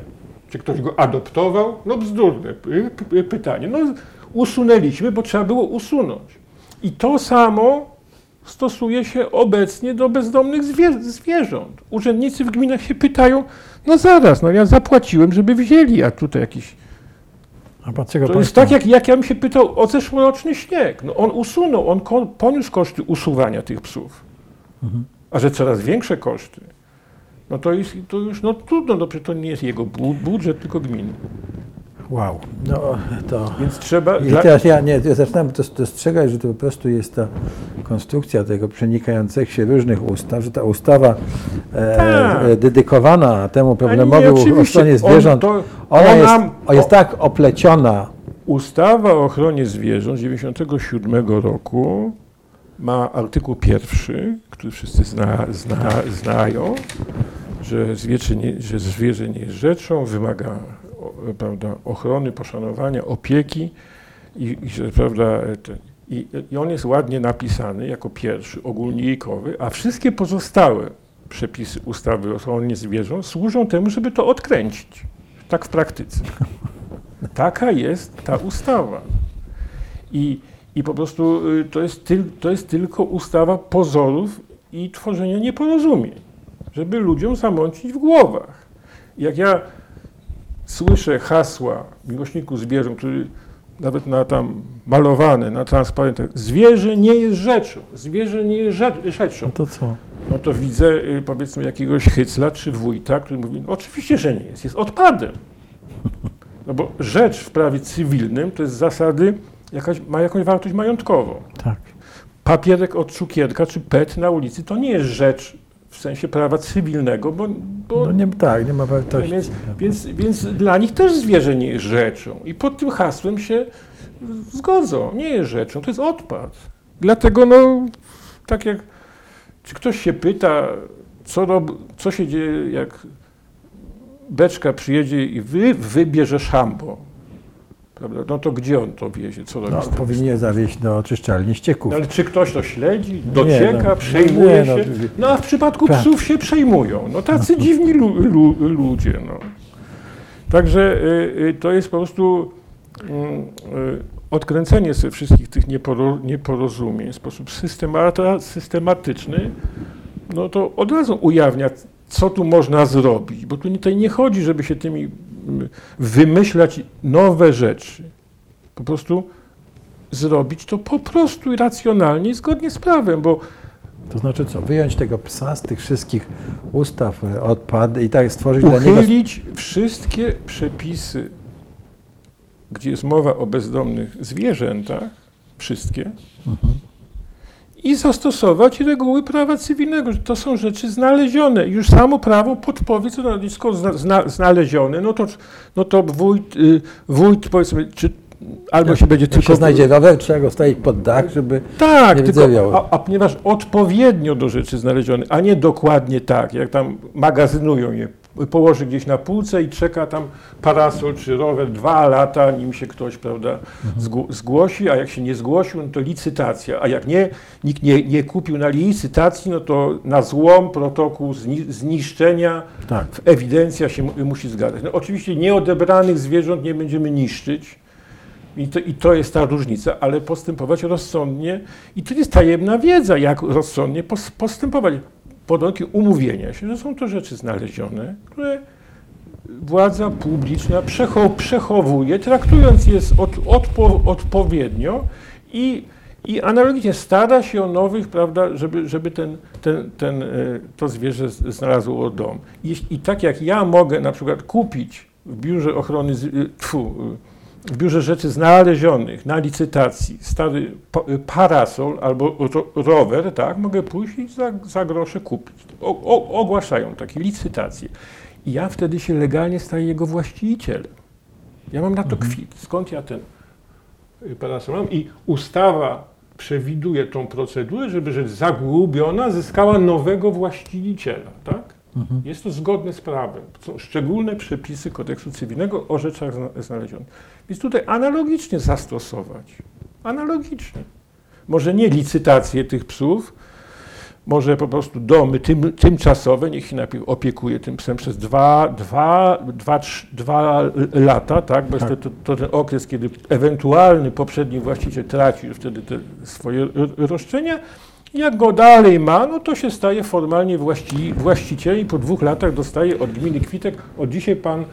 Czy ktoś go adoptował? No bzdurne py- py- pytanie. No usunęliśmy, bo trzeba było usunąć. I to samo stosuje się obecnie do bezdomnych zwie- zwierząt. Urzędnicy w gminach się pytają, no zaraz, no ja zapłaciłem, żeby wzięli, a tutaj jakiś A pan to jest tak, jak, jak ja bym się pytał o zeszłoroczny śnieg. No on usunął, on poniósł koszty usuwania tych psów. Mhm. A że coraz większe koszty, no to, jest, to już no trudno, no przecież to nie jest jego bu- budżet, tylko gminy. Wow. No to... Więc trzeba... I teraz ja, nie, ja zaczynam dos- dostrzegać, że to po prostu jest ta konstrukcja tego przenikających się różnych ustaw, że ta ustawa e, Tak. e, dedykowana temu problemowi ochronie on zwierząt, to- ona, on jest, jest tak opleciona. Ustawa o ochronie zwierząt z 1997 roku ma artykuł pierwszy, który wszyscy zna, zna, znają, że zwierzę, nie, że zwierzę nie jest rzeczą, wymaga prawda, ochrony, poszanowania, opieki i, i prawda, i, i on jest ładnie napisany jako pierwszy, ogólnikowy, a wszystkie pozostałe przepisy ustawy o ochronie zwierząt służą temu, żeby to odkręcić. Tak w praktyce. Taka jest ta ustawa. I, i po prostu y, to jest, tyl, to jest tylko ustawa pozorów i tworzenia nieporozumień, żeby ludziom zamącić w głowach. Jak ja słyszę hasła miłośników zwierząt, który nawet na tam malowane, na transparentach, zwierzę nie jest rzeczą, zwierzę nie jest rzecz- rzeczą, No to co? no to widzę y, powiedzmy jakiegoś hycla czy wójta, który mówi, no oczywiście, że nie jest, jest odpadem. No bo rzecz w prawie cywilnym to jest z zasady jakaś, ma jakąś wartość majątkową. Tak. Papierek od cukierka czy PET na ulicy to nie jest rzecz w sensie prawa cywilnego, bo, bo No nie, tak, nie ma wartości. więc, więc, więc dla nich też zwierzę nie jest rzeczą. I pod tym hasłem się zgodzą. Nie jest rzeczą, to jest odpad. Dlatego, no, tak jak, czy ktoś się pyta, co, rob, co się dzieje, jak beczka przyjedzie i wy, wybierze szambo, prawda? no to gdzie on to wiezie, co No, powinien zawieźć do oczyszczalni ścieków. No, ale czy ktoś to śledzi, docieka, no. przejmuje Nie, no, się? No a w przypadku Tak. psów się przejmują. No tacy dziwni lu, lu, ludzie. No. Także y, y, to jest po prostu mm, y, odkręcenie sobie wszystkich tych nieporo, nieporozumień w sposób systematyczny, no to od razu ujawnia, co tu można zrobić, bo tu tutaj nie chodzi, żeby się tymi wymyślać nowe rzeczy. Po prostu zrobić to po prostu racjonalnie i zgodnie z prawem, bo To znaczy co? Wyjąć tego psa z tych wszystkich ustaw, e, odpady i tak stworzyć dla niego... uchylić wszystkie przepisy, gdzie jest mowa o bezdomnych zwierzętach, wszystkie, Mhm. I zastosować reguły prawa cywilnego, że to są rzeczy znalezione. Już samo prawo podpowie, co na zna, zna, znalezione, no to, no to wójt, y, wójt powiedzmy, czy albo Jak- się będzie tylko... się znajdzie rower, trzeba go stawić pod dach, żeby... Tak, nie tylko, a, a ponieważ odpowiednio do rzeczy znalezione, a nie dokładnie tak, jak tam magazynują je, położy gdzieś na półce i czeka tam parasol czy rower dwa lata, nim się ktoś, prawda, zgł- zgłosi, a jak się nie zgłosił, no to licytacja, a jak nie, nikt nie, nie kupił na licytacji, no to na złom protokół zni- zniszczenia Tak. ewidencja się mu- musi zgadzać. No, oczywiście nieodebranych zwierząt nie będziemy niszczyć. I to, I to jest ta różnica, ale postępować rozsądnie. I to jest tajemna wiedza, jak rozsądnie pos, postępować. Pod warunkiem umówienia się, że są to rzeczy znalezione, które władza publiczna przecho, przechowuje, traktując je odpo, odpowiednio i, i analogicznie stara się o nowych, prawda, żeby, żeby ten, ten, ten, e, to zwierzę znalazło dom. I, I tak jak ja mogę na przykład kupić w biurze ochrony, y, tfu, y, w biurze rzeczy znalezionych na licytacji stary pa- parasol albo ro, rower, tak, mogę pójść i za, za grosze kupić. O, o, ogłaszają takie licytacje. I ja wtedy się legalnie staję jego właścicielem. Ja mam na to kwit. Skąd ja ten y, parasol mam? I ustawa przewiduje tą procedurę, żeby rzecz zagubiona zyskała nowego właściciela, tak? Mhm. Jest to zgodne z prawem. Są szczególne przepisy kodeksu cywilnego o rzeczach zna- znalezionych. Więc tutaj analogicznie zastosować. Analogicznie. Może nie licytację tych psów, może po prostu domy tym, tymczasowe, niech się najpierw opiekuje tym psem przez dwa, dwa, dwa, trz- dwa lata, tak? bo jest to, Tak. to, to ten okres, kiedy ewentualny poprzedni właściciel traci już wtedy te swoje ro- roszczenia. Jak go dalej ma, no to się staje formalnie właści, właścicielem i po dwóch latach dostaje od gminy kwitek. Od dzisiaj pan,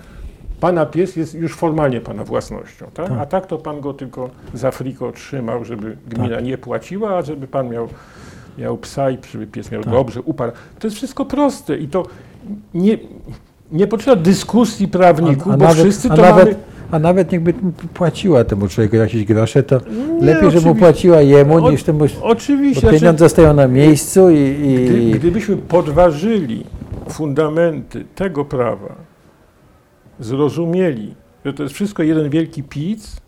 pana pies jest już formalnie pana własnością. Tak? Tak. A tak to pan go tylko za friko trzymał, żeby gmina Tak. nie płaciła, a żeby pan miał, miał psa i żeby pies miał Tak. dobrze, uparł. To jest wszystko proste i to nie, nie potrzeba dyskusji prawników, A- a bo nawet- wszyscy to nawet- mamy... A nawet jakby płaciła temu człowieku jakieś grosze, to Nie, lepiej, żeby mu płaciła jemu, O- niż temu... Oczywiście. Bo znaczy- pieniądze stoją na miejscu i... Gdy, i gdybyśmy podważyli fundamenty tego prawa, zrozumieli, że to jest wszystko jeden wielki pic,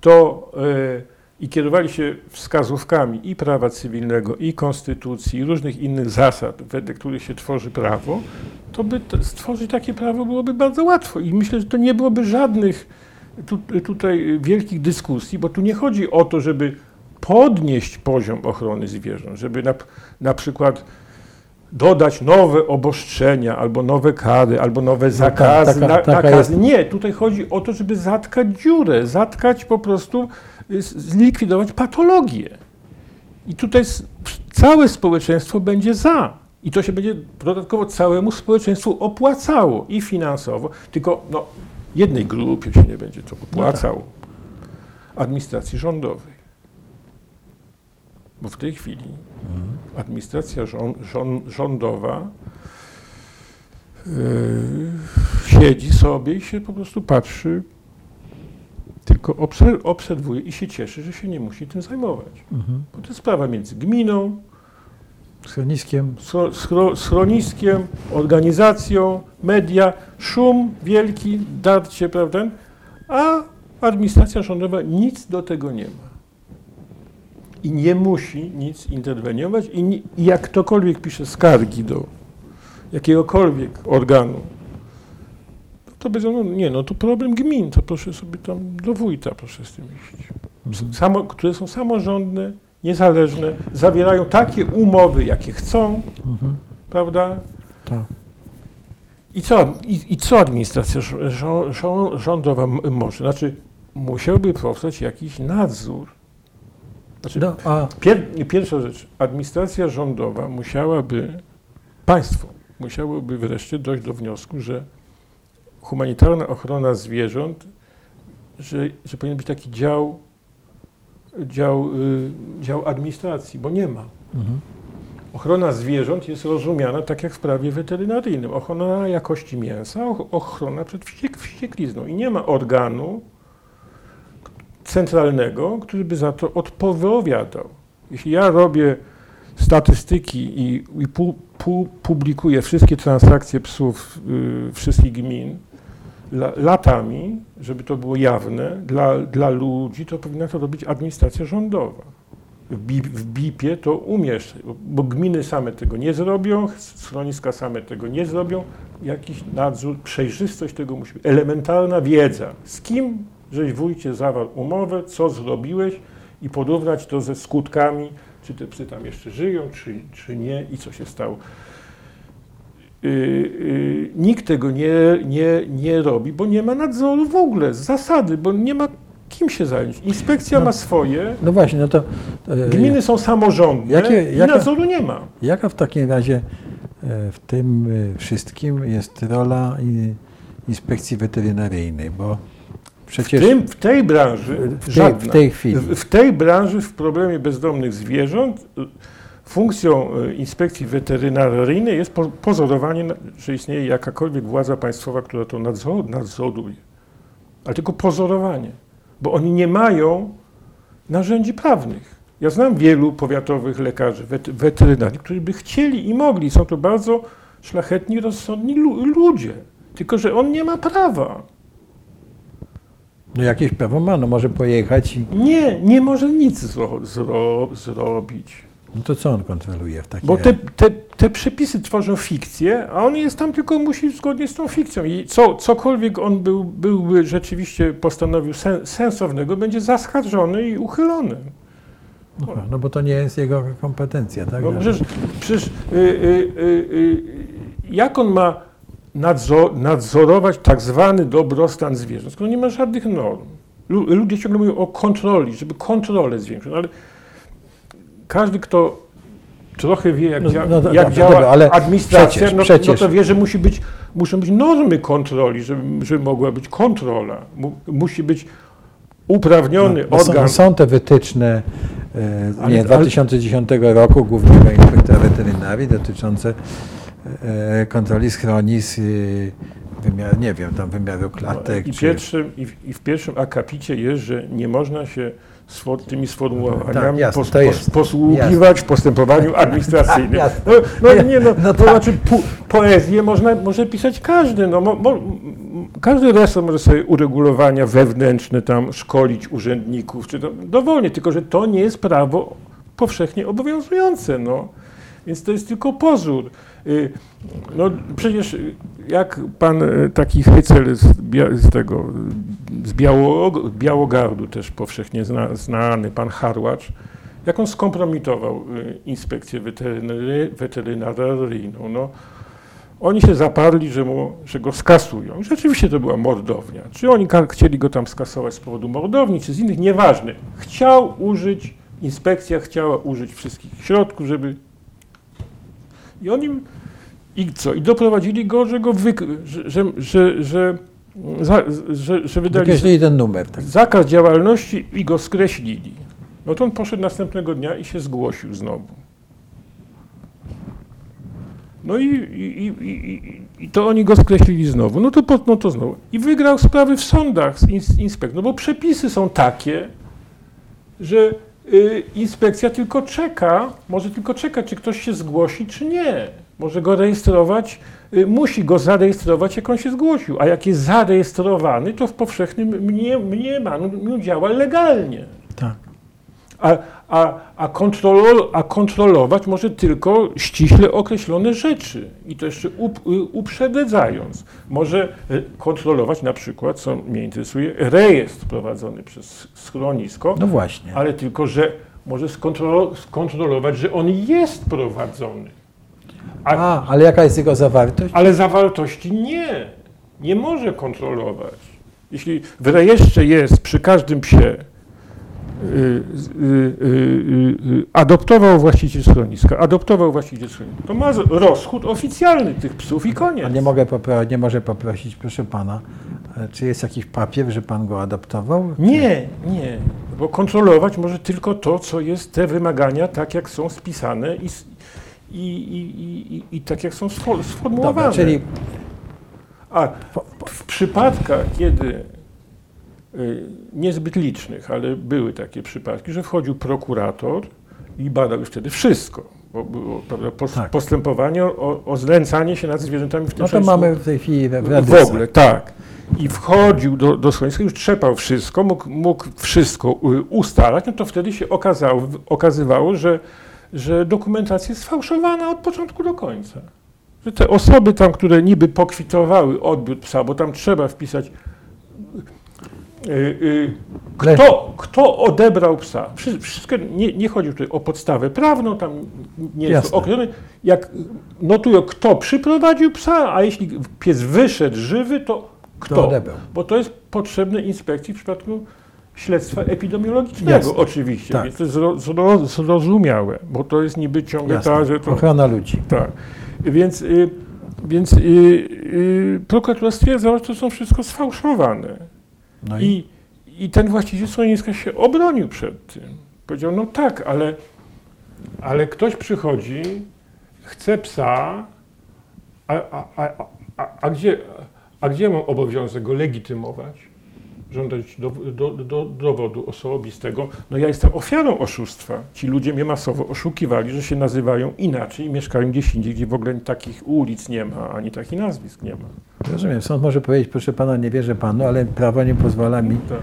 to e, i kierowali się wskazówkami i prawa cywilnego, i konstytucji, i różnych innych zasad, wedle których się tworzy prawo, to by stworzyć takie prawo byłoby bardzo łatwo. I myślę, że to nie byłoby żadnych tu, tutaj wielkich dyskusji, bo tu nie chodzi o to, żeby podnieść poziom ochrony zwierząt, żeby na, na przykład dodać nowe obostrzenia, albo nowe kary, albo nowe zakazy, taka- taka nakazy. Nie, tutaj chodzi o to, żeby zatkać dziurę, zatkać po prostu, zlikwidować patologię. I tutaj całe społeczeństwo będzie za. I to się będzie dodatkowo całemu społeczeństwu opłacało i finansowo, tylko no, jednej grupie się nie będzie to opłacało. Administracji rządowej. Bo w tej chwili administracja rząd, rząd, rządowa yy, siedzi sobie i się po prostu patrzy, tylko obser, obserwuje i się cieszy, że się nie musi tym zajmować. Mhm. Bo to jest sprawa między gminą, schroniskiem. schro, schro, schroniskiem, organizacją, media, szum wielki, darcie, prawda? A administracja rządowa nic do tego nie ma. I nie musi nic interweniować. I, ni- i jak ktokolwiek pisze skargi do jakiegokolwiek organu, to będzie, no nie, no to problem gmin, to proszę sobie tam do wójta, proszę z tym iść. Samo, które są samorządne, niezależne, zawierają takie umowy, jakie chcą, Mhm. prawda? Tak. I co, i, i co administracja żo- żo- żo- rządowa może? Znaczy, musiałby powstać jakiś nadzór. Znaczy, No, a pier, pierwsza rzecz, administracja rządowa musiałaby, państwo musiałoby wreszcie dojść do wniosku, że humanitarna ochrona zwierząt, że, że powinien być taki dział, dział, y, dział administracji, bo nie ma. Mhm. Ochrona zwierząt jest rozumiana tak jak w prawie weterynaryjnym. Ochrona jakości mięsa, ochrona przed wściek wścieklizną. I nie ma organu centralnego, który by za to odpowiadał. Jeśli ja robię statystyki i, i pu, pu, publikuję wszystkie transakcje psów y, wszystkich gmin la, latami, żeby to było jawne dla, dla ludzi, to powinna to robić administracja rządowa w BIP-ie to umiesz, bo gminy same tego nie zrobią, schroniska same tego nie zrobią, jakiś nadzór, przejrzystość tego musi być, elementarna wiedza, z kim żeś wójcie zawarł umowę, co zrobiłeś i porównać to ze skutkami, czy te psy tam jeszcze żyją, czy, czy nie i co się stało. Yy, yy, nikt tego nie, nie, nie robi, bo nie ma nadzoru w ogóle, z zasady, bo nie ma kim się zająć? Inspekcja no, ma swoje. No właśnie, no to. E, Gminy są samorządne jakie, jaka, i nadzoru nie ma. Jaka w takim razie e, w tym e, wszystkim jest rola inspekcji weterynaryjnej? Bo przecież. W, tym, w tej branży, w tej, w tej chwili. W, w tej branży, w problemie bezdomnych zwierząt, funkcją inspekcji weterynaryjnej jest pozorowanie, że istnieje jakakolwiek władza państwowa, która to nadzoruje. Ale tylko pozorowanie bo oni nie mają narzędzi prawnych. Ja znam wielu powiatowych lekarzy weterynarii, którzy by chcieli i mogli. Są to bardzo szlachetni, rozsądni ludzie. Tylko, że on nie ma prawa. No jakieś prawo ma, no może pojechać i... Nie, nie może nic zro, zro, zrobić. No to co on kontroluje w takim Bo te, te, te przepisy tworzą fikcję, a on jest tam tylko musi zgodnie z tą fikcją. I co, cokolwiek on był, byłby rzeczywiście postanowił sen, sensownego, będzie zaskarżony i uchylony. No, no bo to nie jest jego kompetencja, tak? No, przecież, przecież y, y, y, jak on ma nadzor, nadzorować tak zwany dobrostan zwierząt, skoro nie ma żadnych norm? Ludzie ciągle mówią o kontroli, żeby kontrolę zwiększyć, no ale każdy, kto trochę wie, jak, no, dzia no, jak działa dobra, ale administracja, przecież, no, przecież. no, to wie, że musi być, muszą być normy kontroli, żeby, żeby mogła być kontrola. Mu, musi być uprawniony no, organ. Są, są te wytyczne e, ale, nie, 2010 ale... roku Głównego Inspektora Weterynarii dotyczące e, kontroli schronisk e, wymiar, nie wiem, tam wymiaru klatek. I, czy... pierwszym, i, w, I w pierwszym akapicie jest, że nie można się tymi sformułowaniami tak, jasne, pos, pos, posługiwać jasne. w postępowaniu administracyjnym. no, no, nie, no, no to tak. znaczy po, poezję można, może pisać każdy. No, mo, mo, każdy resort może sobie uregulowania wewnętrzne tam szkolić urzędników, czy to, dowolnie, tylko że to nie jest prawo powszechnie obowiązujące. No. Więc to jest tylko pozór. Y, no przecież jak pan y, taki Hycel z, z tego, z Biało, Białogardu też powszechnie zna, znany, pan Harłacz, jak on skompromitował y, inspekcję weterynaryjną. No, oni się zaparli, że, mu, że go skasują. Rzeczywiście to była mordownia. Czy oni chcieli go tam skasować z powodu mordowni, czy z innych, nieważne. Chciał użyć, inspekcja chciała użyć wszystkich środków, żeby i oni i co? I doprowadzili go, że go wy, że, że, że, że, że, wydali ten numer, tak. zakaz działalności i go skreślili. No to on poszedł następnego dnia i się zgłosił znowu. No i, i, i, i, to oni go skreślili znowu. No to, no to znowu. I wygrał sprawy w sądach z inspektorem. No bo przepisy są takie, że inspekcja tylko czeka, może tylko czeka, czy ktoś się zgłosi, czy nie. Może go rejestrować, y, musi go zarejestrować, jak on się zgłosił. A jak jest zarejestrowany, to w powszechnym mniemaniu działa legalnie. Tak. A, a, a, kontrolo, a kontrolować może tylko ściśle określone rzeczy. I to jeszcze up, y, uprzedzając. Może y, kontrolować na przykład, co mnie interesuje, rejestr prowadzony przez schronisko. No właśnie. Ale tylko, że może skontrolować, że on jest prowadzony. A, A, ale jaka jest jego zawartość? Ale zawartości nie. Nie może kontrolować. Jeśli w rejestrze jest przy każdym psie adoptował właściciel schroniska, adoptował właściciel schroniska. To ma rozchód oficjalny tych psów i koniec. A nie, mogę popro- nie może poprosić, proszę pana, e, czy jest jakiś papier, że pan go adoptował? Nie, nie, bo kontrolować może tylko to, co jest te wymagania, tak jak są spisane i, i, i, i, i tak jak są sformułowane. Dobra, czyli A w przypadkach, kiedy y, niezbyt licznych, ale były takie przypadki, że wchodził prokurator i badał już wtedy wszystko, bo było prawda, pos, Tak. postępowanie o, o znęcanie się nad zwierzętami w tym no to mamy w tej chwili w, w ogóle, tak. I wchodził do, do schroniska, już trzepał wszystko, mógł, mógł wszystko y, ustalać, no to wtedy się okazało, okazywało, że, że dokumentacja jest sfałszowana od początku do końca. Że te osoby tam, które niby pokwitowały odbiór psa, bo tam trzeba wpisać y, y, kto, kto odebrał psa. Wszy- Wszystko, nie, nie chodzi tutaj o podstawę prawną, tam nie jest Jasne. określone. Jak notują, kto przyprowadził psa, a jeśli pies wyszedł żywy, to Kto kto? odebrał? Bo to jest potrzebne inspekcji w przypadku śledztwa epidemiologicznego Jasne. oczywiście, Tak. więc to jest zro, zro, zrozumiałe, bo to jest niby ciągle Jasne. ta, że to... Ochrona ludzi. Tak. Więc, y, więc y, y, prokuratura stwierdzała, że to są wszystko sfałszowane. No i, I, I ten właściciel schroniska się obronił przed tym. Powiedział, no tak, ale, ale ktoś przychodzi, chce psa, a, a, a, a, a, gdzie, a gdzie mam obowiązek go legitymować? Żądać do, do, do, dowodu osobistego. No ja jestem ofiarą oszustwa. Ci ludzie mnie masowo oszukiwali, że się nazywają inaczej i mieszkają gdzieś indziej, gdzie w ogóle takich ulic nie ma, ani takich nazwisk nie ma. rozumiem, sąd może powiedzieć, proszę pana, nie wierzę panu, ale prawo nie pozwala mi. Tak.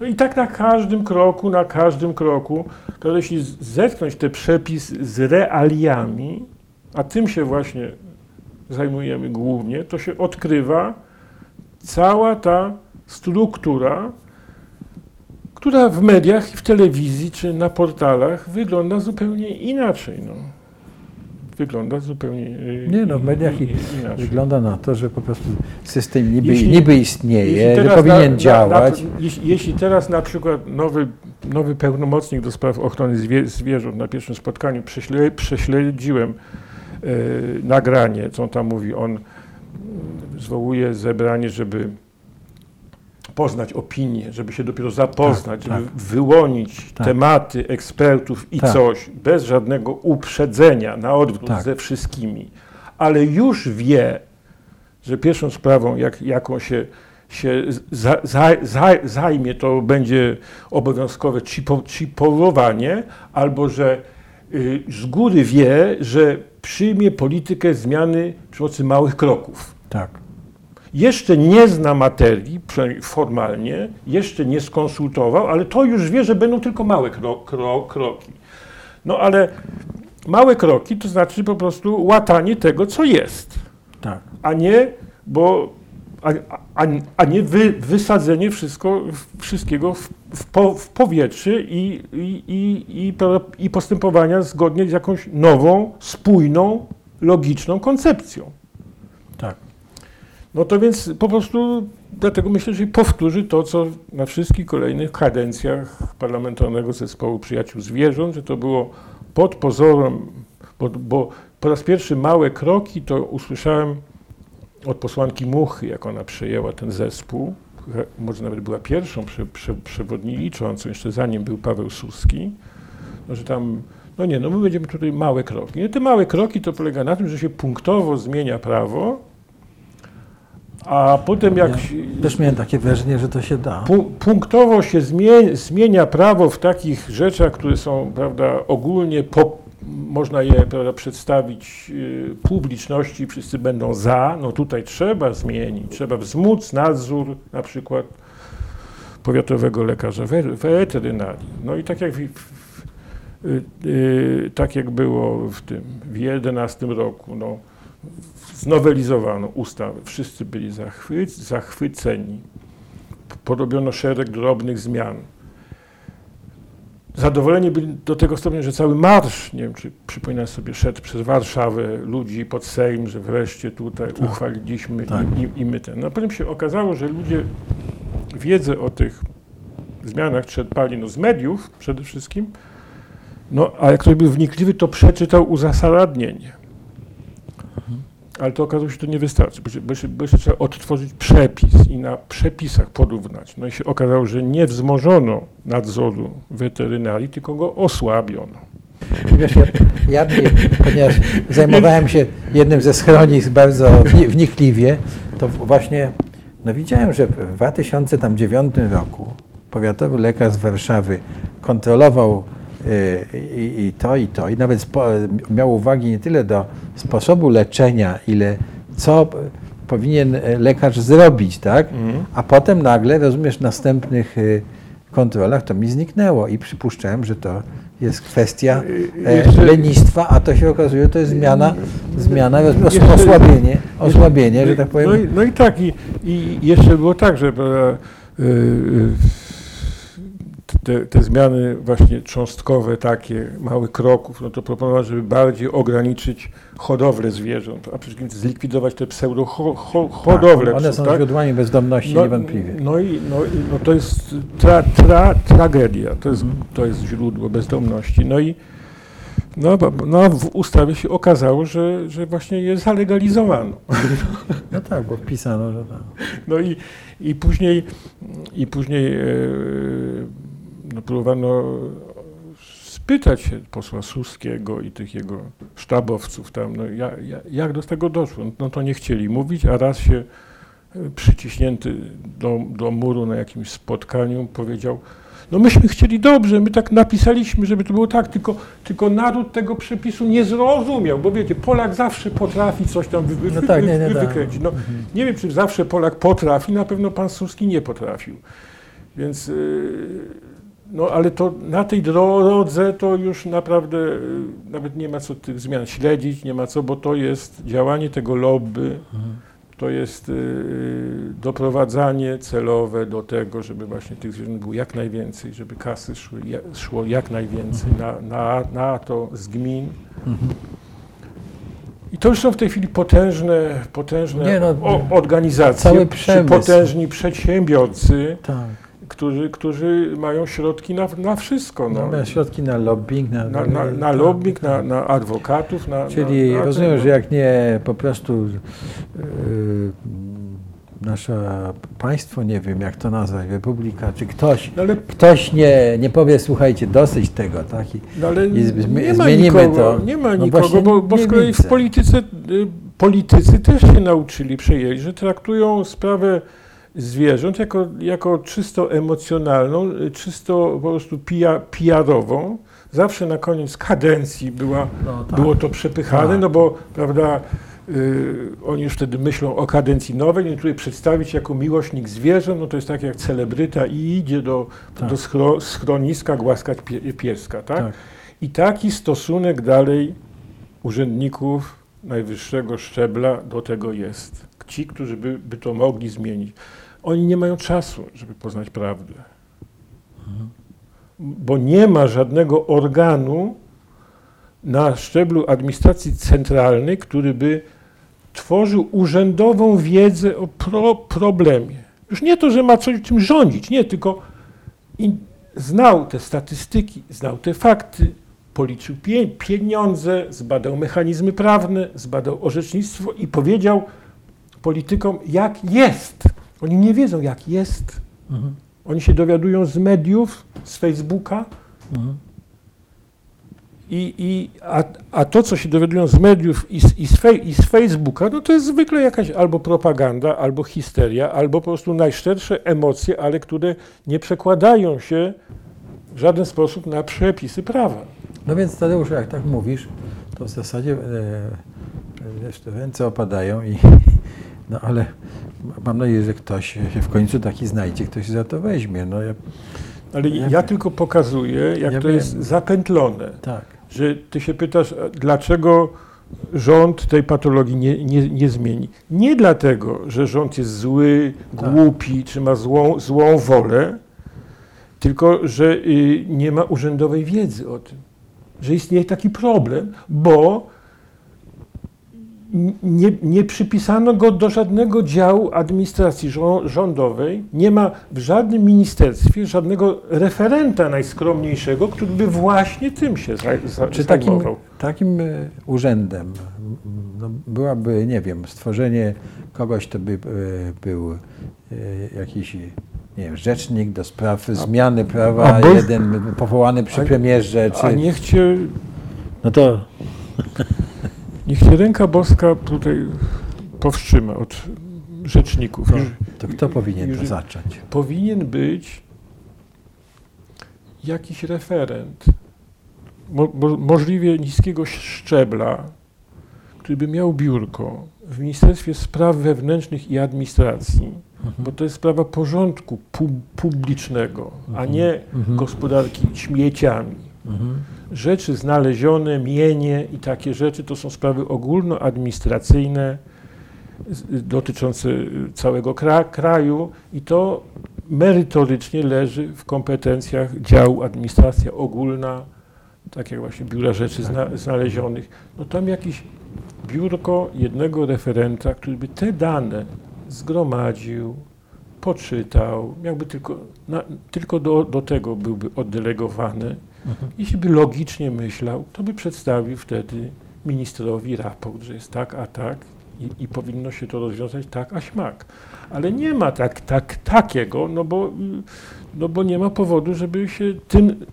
No i tak na każdym kroku, na każdym kroku, to jeśli zetknąć ten przepis z realiami, a tym się właśnie zajmujemy głównie, to się odkrywa cała ta struktura, która w mediach, w telewizji czy na portalach wygląda zupełnie inaczej. No. Wygląda zupełnie y, Nie no, w mediach i- i- i- inaczej. Wygląda na to, że po prostu system niby, Jeśli- niby istnieje, że powinien na- na- działać. Na, jeśli, jeśli teraz na przykład nowy, nowy pełnomocnik do spraw ochrony zwie, zwierząt na pierwszym spotkaniu prześle, prześledziłem e, nagranie, co on tam mówi, on mm, zwołuje zebranie, żeby poznać opinię, żeby się dopiero zapoznać, Tak, żeby wyłonić Tak. tematy ekspertów i Tak. coś, bez żadnego uprzedzenia, na odwrót Tak. ze wszystkimi, ale już wie, że pierwszą sprawą, jak, jaką się, się za, za, za, zajmie, to będzie obowiązkowe chipo, albo że y, z góry wie, że przyjmie politykę zmiany przy pomocy małych kroków. Tak. Jeszcze nie zna materii, przynajmniej formalnie, jeszcze nie skonsultował, ale to już wie, że będą tylko małe kro, kro, kroki. No ale małe kroki to znaczy po prostu łatanie tego, co jest Tak. a nie, bo, a, a, a nie wy, wysadzenie wszystko, wszystkiego w, w, po, w powietrze i, i, i, i, postępowania zgodnie z jakąś nową, spójną, logiczną koncepcją. No to więc po prostu dlatego myślę, że powtórzy to, co na wszystkich kolejnych kadencjach Parlamentarnego Zespołu Przyjaciół Zwierząt, że to było pod pozorem, bo, bo po raz pierwszy małe kroki to usłyszałem od posłanki Muchy, jak ona przejęła ten zespół, może nawet była pierwszą prze, prze, przewodniczącą, jeszcze zanim był Paweł Suski, no, że tam, no nie, no my będziemy tutaj małe kroki. No, te małe kroki to polega na tym, że się punktowo zmienia prawo, a potem jak Ja Też miałem takie wrażenie, że to się da. pu, punktowo się zmienia, zmienia prawo w takich rzeczach, które są prawda, ogólnie po, można je prawda, przedstawić y, publiczności, wszyscy będą za, no tutaj trzeba zmienić, trzeba wzmóc nadzór na przykład powiatowego lekarza we- weterynarii. No i tak jak, y, y, tak jak było w tym, w 11 roku, no, znowelizowano ustawę, wszyscy byli zachwy, zachwyceni, porobiono szereg drobnych zmian. Zadowoleni byli do tego stopnia, że cały marsz, nie wiem czy przypominam sobie, szedł przez Warszawę ludzi pod Sejm, że wreszcie tutaj Tak. uchwaliliśmy Tak. i, i, my ten. No potem się okazało, że ludzie wiedzę o tych zmianach czerpali no, z mediów przede wszystkim, no, a jak ktoś był wnikliwy, to przeczytał uzasadnienie. Ale to okazało się, że to nie wystarczy, bo, bo, bo jeszcze trzeba odtworzyć przepis i na przepisach porównać. No i się okazało, że nie wzmożono nadzoru weterynarii, tylko go osłabiono. Wiesz, ja, ja ponieważ zajmowałem się jednym ze schronisk bardzo wnikliwie, to właśnie no widziałem, że w 2009 roku powiatowy lekarz z Warszawy kontrolował i, i to, i to. I nawet spo, miał uwagi nie tyle do sposobu leczenia, ile co powinien lekarz zrobić, tak? Mhm. A potem nagle, rozumiesz, w następnych y, kontrolach to mi zniknęło i przypuszczałem, że to jest kwestia e, lenistwa, a to się okazuje, to jest zmiana, zmiana osłabienie, osłabienie, że tak powiem. No i, no i tak, i, i jeszcze było tak, że e, te, te, zmiany właśnie cząstkowe, takie, małych kroków, no to proponował, żeby bardziej ograniczyć hodowlę zwierząt, a przede wszystkim zlikwidować te pseudo-hodowle. Tak, one są tak? źródłami bezdomności no, niewątpliwie. No i, no, no to jest tra, tra, tragedia, to jest, mhm. to jest źródło bezdomności. No i no, no, w ustawie się okazało, że, że właśnie je zalegalizowano. No tak, bo wpisano, że tak. No i, i później, i później e, no, próbowano spytać się posła Suskiego i tych jego sztabowców tam, no, jak, jak do tego doszło. No to nie chcieli mówić, a raz się e, przyciśnięty do, do muru na jakimś spotkaniu powiedział, no myśmy chcieli dobrze, my tak napisaliśmy, żeby to było tak, tylko, tylko naród tego przepisu nie zrozumiał, bo wiecie, Polak zawsze potrafi coś tam wy, wy, no tak, nie, nie, wy, wykręcić. No, mhm. Nie wiem, czy zawsze Polak potrafi, na pewno pan Suski nie potrafił. Więc... Yy, no ale to na tej drodze to już naprawdę y, nawet nie ma co tych zmian śledzić, nie ma co, bo to jest działanie tego lobby, to jest y, doprowadzanie celowe do tego, żeby właśnie tych zwierząt było jak najwięcej, żeby kasy szły, szło jak najwięcej na, na, na to z gmin. I to już są w tej chwili potężne, potężne no, organizacje, potężni przedsiębiorcy. Tak którzy, którzy mają środki na, na wszystko. No. Mają środki na lobbying, na, na, na, na lobbying, na, na adwokatów. Na, Czyli na, rozumiem, że jak nie po prostu yy, nasze państwo, nie wiem jak to nazwać, republika, czy ktoś, no ale, ktoś nie, nie powie, słuchajcie, dosyć tego, tak? I, no ale i nie ma zmienimy nikogo, to. Nie ma no nikogo, bo, bo z kolei w polityce, y, politycy też się nauczyli, przejęli, że traktują sprawę zwierząt jako, jako czysto emocjonalną, czysto po prostu PR-ową. Zawsze na koniec kadencji była, no, tak. było to przepychane, tak. no bo prawda, y, oni już wtedy myślą o kadencji nowej, nie tutaj przedstawić jako miłośnik zwierząt, no to jest tak jak celebryta i idzie do, tak. do schro, schroniska głaskać pie, pieska, tak? tak? I taki stosunek dalej urzędników najwyższego szczebla do tego jest. Ci, którzy by, by to mogli zmienić. Oni nie mają czasu, żeby poznać prawdę. Bo nie ma żadnego organu na szczeblu administracji centralnej, który by tworzył urzędową wiedzę o pro problemie. Już nie to, że ma coś czym rządzić, nie, tylko znał te statystyki, znał te fakty, policzył pie pieniądze, zbadał mechanizmy prawne, zbadał orzecznictwo i powiedział politykom, jak jest. Oni nie wiedzą, jak jest. Mhm. Oni się dowiadują z mediów, z Facebooka. Mhm. I, i, a, a to, co się dowiadują z mediów i z, i, z fej, i z Facebooka, no to jest zwykle jakaś albo propaganda, albo histeria, albo po prostu najszczersze emocje, ale które nie przekładają się w żaden sposób na przepisy prawa. No więc Tadeusz, jak tak mówisz, to w zasadzie e, te ręce opadają i no ale mam nadzieję, że ktoś się w końcu taki znajdzie, ktoś za to weźmie. No, ja, ale ja, ja tylko pokazuję, jak ja to wiem. jest zapętlone. Tak. Że ty się pytasz, dlaczego rząd tej patologii nie, nie, nie zmieni. Nie dlatego, że rząd jest zły, tak. głupi, czy ma złą, złą wolę, tylko że y, nie ma urzędowej wiedzy o tym, że istnieje taki problem, bo nie, nie przypisano go do żadnego działu administracji rządowej. Nie ma w żadnym ministerstwie żadnego referenta najskromniejszego, który by właśnie tym się za, Czy takim, takim e, urzędem no, byłaby, nie wiem, stworzenie kogoś, kto by e, był e, jakiś nie wiem, rzecznik do spraw zmiany prawa, jeden powołany przy premierze. Czy... A niech cię... No to... Niech się ręka boska tutaj powstrzyma od rzeczników. To, to kto powinien to zacząć? Powinien być jakiś referent, mo, mo, możliwie niskiego szczebla, który by miał biurko w Ministerstwie Spraw Wewnętrznych i Administracji, mhm. bo to jest sprawa porządku pu publicznego, mhm. a nie mhm. gospodarki śmieciami. Mhm. Rzeczy znalezione, mienie i takie rzeczy to są sprawy ogólnoadministracyjne dotyczące całego kra kraju i to merytorycznie leży w kompetencjach działu administracja ogólna, tak jak właśnie biura rzeczy zna znalezionych. No tam jakiś biurko jednego referenta, który by te dane zgromadził, poczytał, miałby tylko, na, tylko do, do tego byłby oddelegowany Mhm. Jeśli by logicznie myślał, to by przedstawił wtedy ministrowi raport, że jest tak, a tak i, i powinno się to rozwiązać tak, a śmak. Ale nie ma tak, tak, takiego, no bo, no bo nie ma powodu, żeby się tym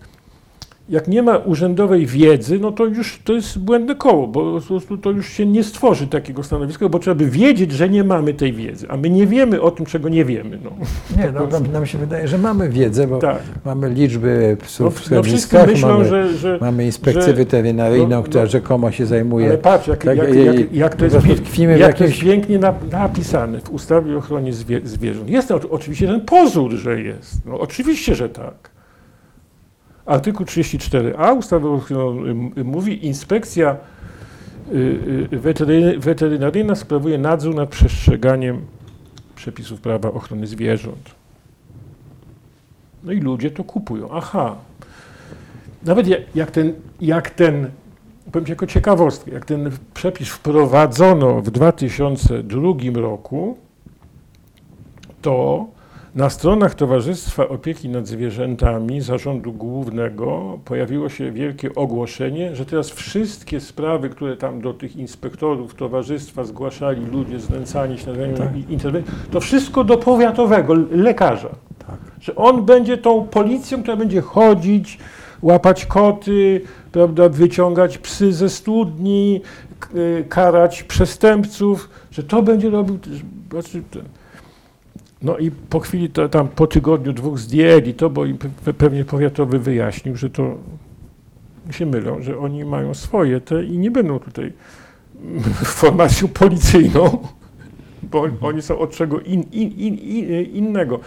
jak nie ma urzędowej wiedzy, no to już to jest błędne koło, bo po prostu to już się nie stworzy takiego stanowiska, bo trzeba by wiedzieć, że nie mamy tej wiedzy, a my nie wiemy o tym, czego nie wiemy. No. Nie, no, nam, nam, się wydaje, że mamy wiedzę, bo tak. mamy liczby psów no, w no myślą, mamy, że, że, mamy inspekcję weterynaryjną, no, która no, rzekomo się zajmuje. Ale patrz, jak, tak, jak, jak, jak, to, jest, jak jakimś... to jest pięknie napisane w ustawie o ochronie zwierząt. Jest to oczywiście ten pozór, że jest. No, oczywiście, że tak. Artykuł 34a ustawy mówi, inspekcja y, y, weterynaryjna sprawuje nadzór nad przestrzeganiem przepisów prawa ochrony zwierząt. No i ludzie to kupują. Aha. Nawet jak ten, jak ten powiem jako ciekawostkę, jak ten przepis wprowadzono w 2002 roku, to na stronach Towarzystwa Opieki nad Zwierzętami Zarządu Głównego pojawiło się wielkie ogłoszenie, że teraz wszystkie sprawy, które tam do tych inspektorów towarzystwa zgłaszali ludzie znęcani się na tak. interwencji, to wszystko do powiatowego lekarza. Tak. Że on będzie tą policją, która będzie chodzić, łapać koty, prawda, wyciągać psy ze studni, karać przestępców, że to będzie robił. Znaczy, no i po chwili, to, tam po tygodniu, dwóch zdjęli to, bo im pewnie powiatowy wyjaśnił, że to się mylą, że oni mają swoje te i nie będą tutaj formacją policyjną, bo oni są od czego in, in, in, innego.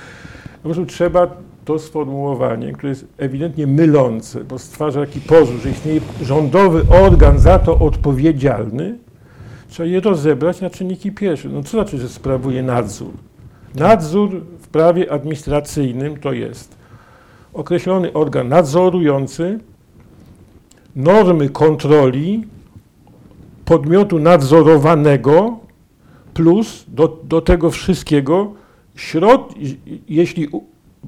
Po prostu trzeba to sformułowanie, które jest ewidentnie mylące, bo stwarza taki pozór, że istnieje rządowy organ za to odpowiedzialny, trzeba je rozebrać na czynniki pierwsze. No co znaczy, że sprawuje nadzór? Nadzór w prawie administracyjnym to jest określony organ nadzorujący, normy kontroli podmiotu nadzorowanego, plus do, do tego wszystkiego środ, jeśli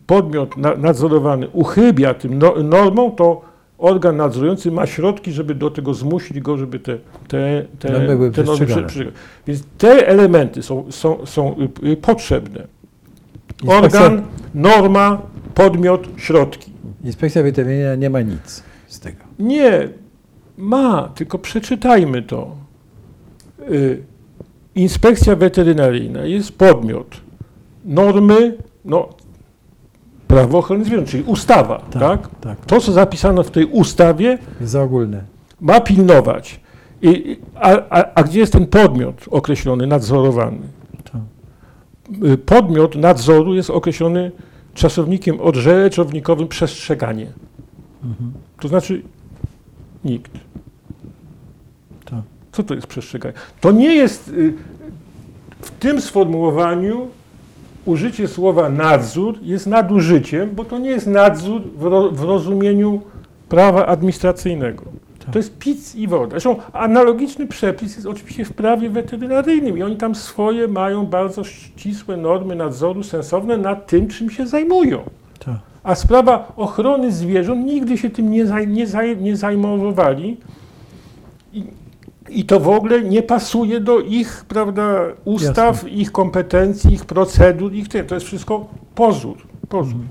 podmiot nadzorowany uchybia tym no, normom, to organ nadzorujący ma środki, żeby do tego zmusić go, żeby te, te, te, te normy przestrzegać. Więc te elementy są, są, są y, y, potrzebne. Organ, norma, podmiot, środki. Inspekcja weterynaryjna nie ma nic z tego. Nie, ma, tylko przeczytajmy to. Y, inspekcja weterynaryjna jest podmiot. Normy, no prawo ochrony zwierząt, czyli ustawa, tak, tak? tak? To, co zapisano w tej ustawie, za ogólne. Ma pilnować. I, a, a, a gdzie jest ten podmiot określony, nadzorowany? Tak. Y, podmiot nadzoru jest określony czasownikiem odrzeczownikowym przestrzeganie. Mhm. To znaczy nikt. Co to jest przestrzeganie? To nie jest y, w tym sformułowaniu użycie słowa nadzór jest nadużyciem, bo to nie jest nadzór w, ro, w rozumieniu prawa administracyjnego. Tak. To jest pic i woda. Zresztą analogiczny przepis jest oczywiście w prawie weterynaryjnym i oni tam swoje mają bardzo ścisłe normy nadzoru sensowne nad tym, czym się zajmują. Tak. A sprawa ochrony zwierząt nigdy się tym nie, zaj, nie, zaj, nie zajmowali. I, to w ogóle nie pasuje do ich prawda, ustaw, Jasne. ich kompetencji, ich procedur, ich. To jest wszystko pozór. pozór.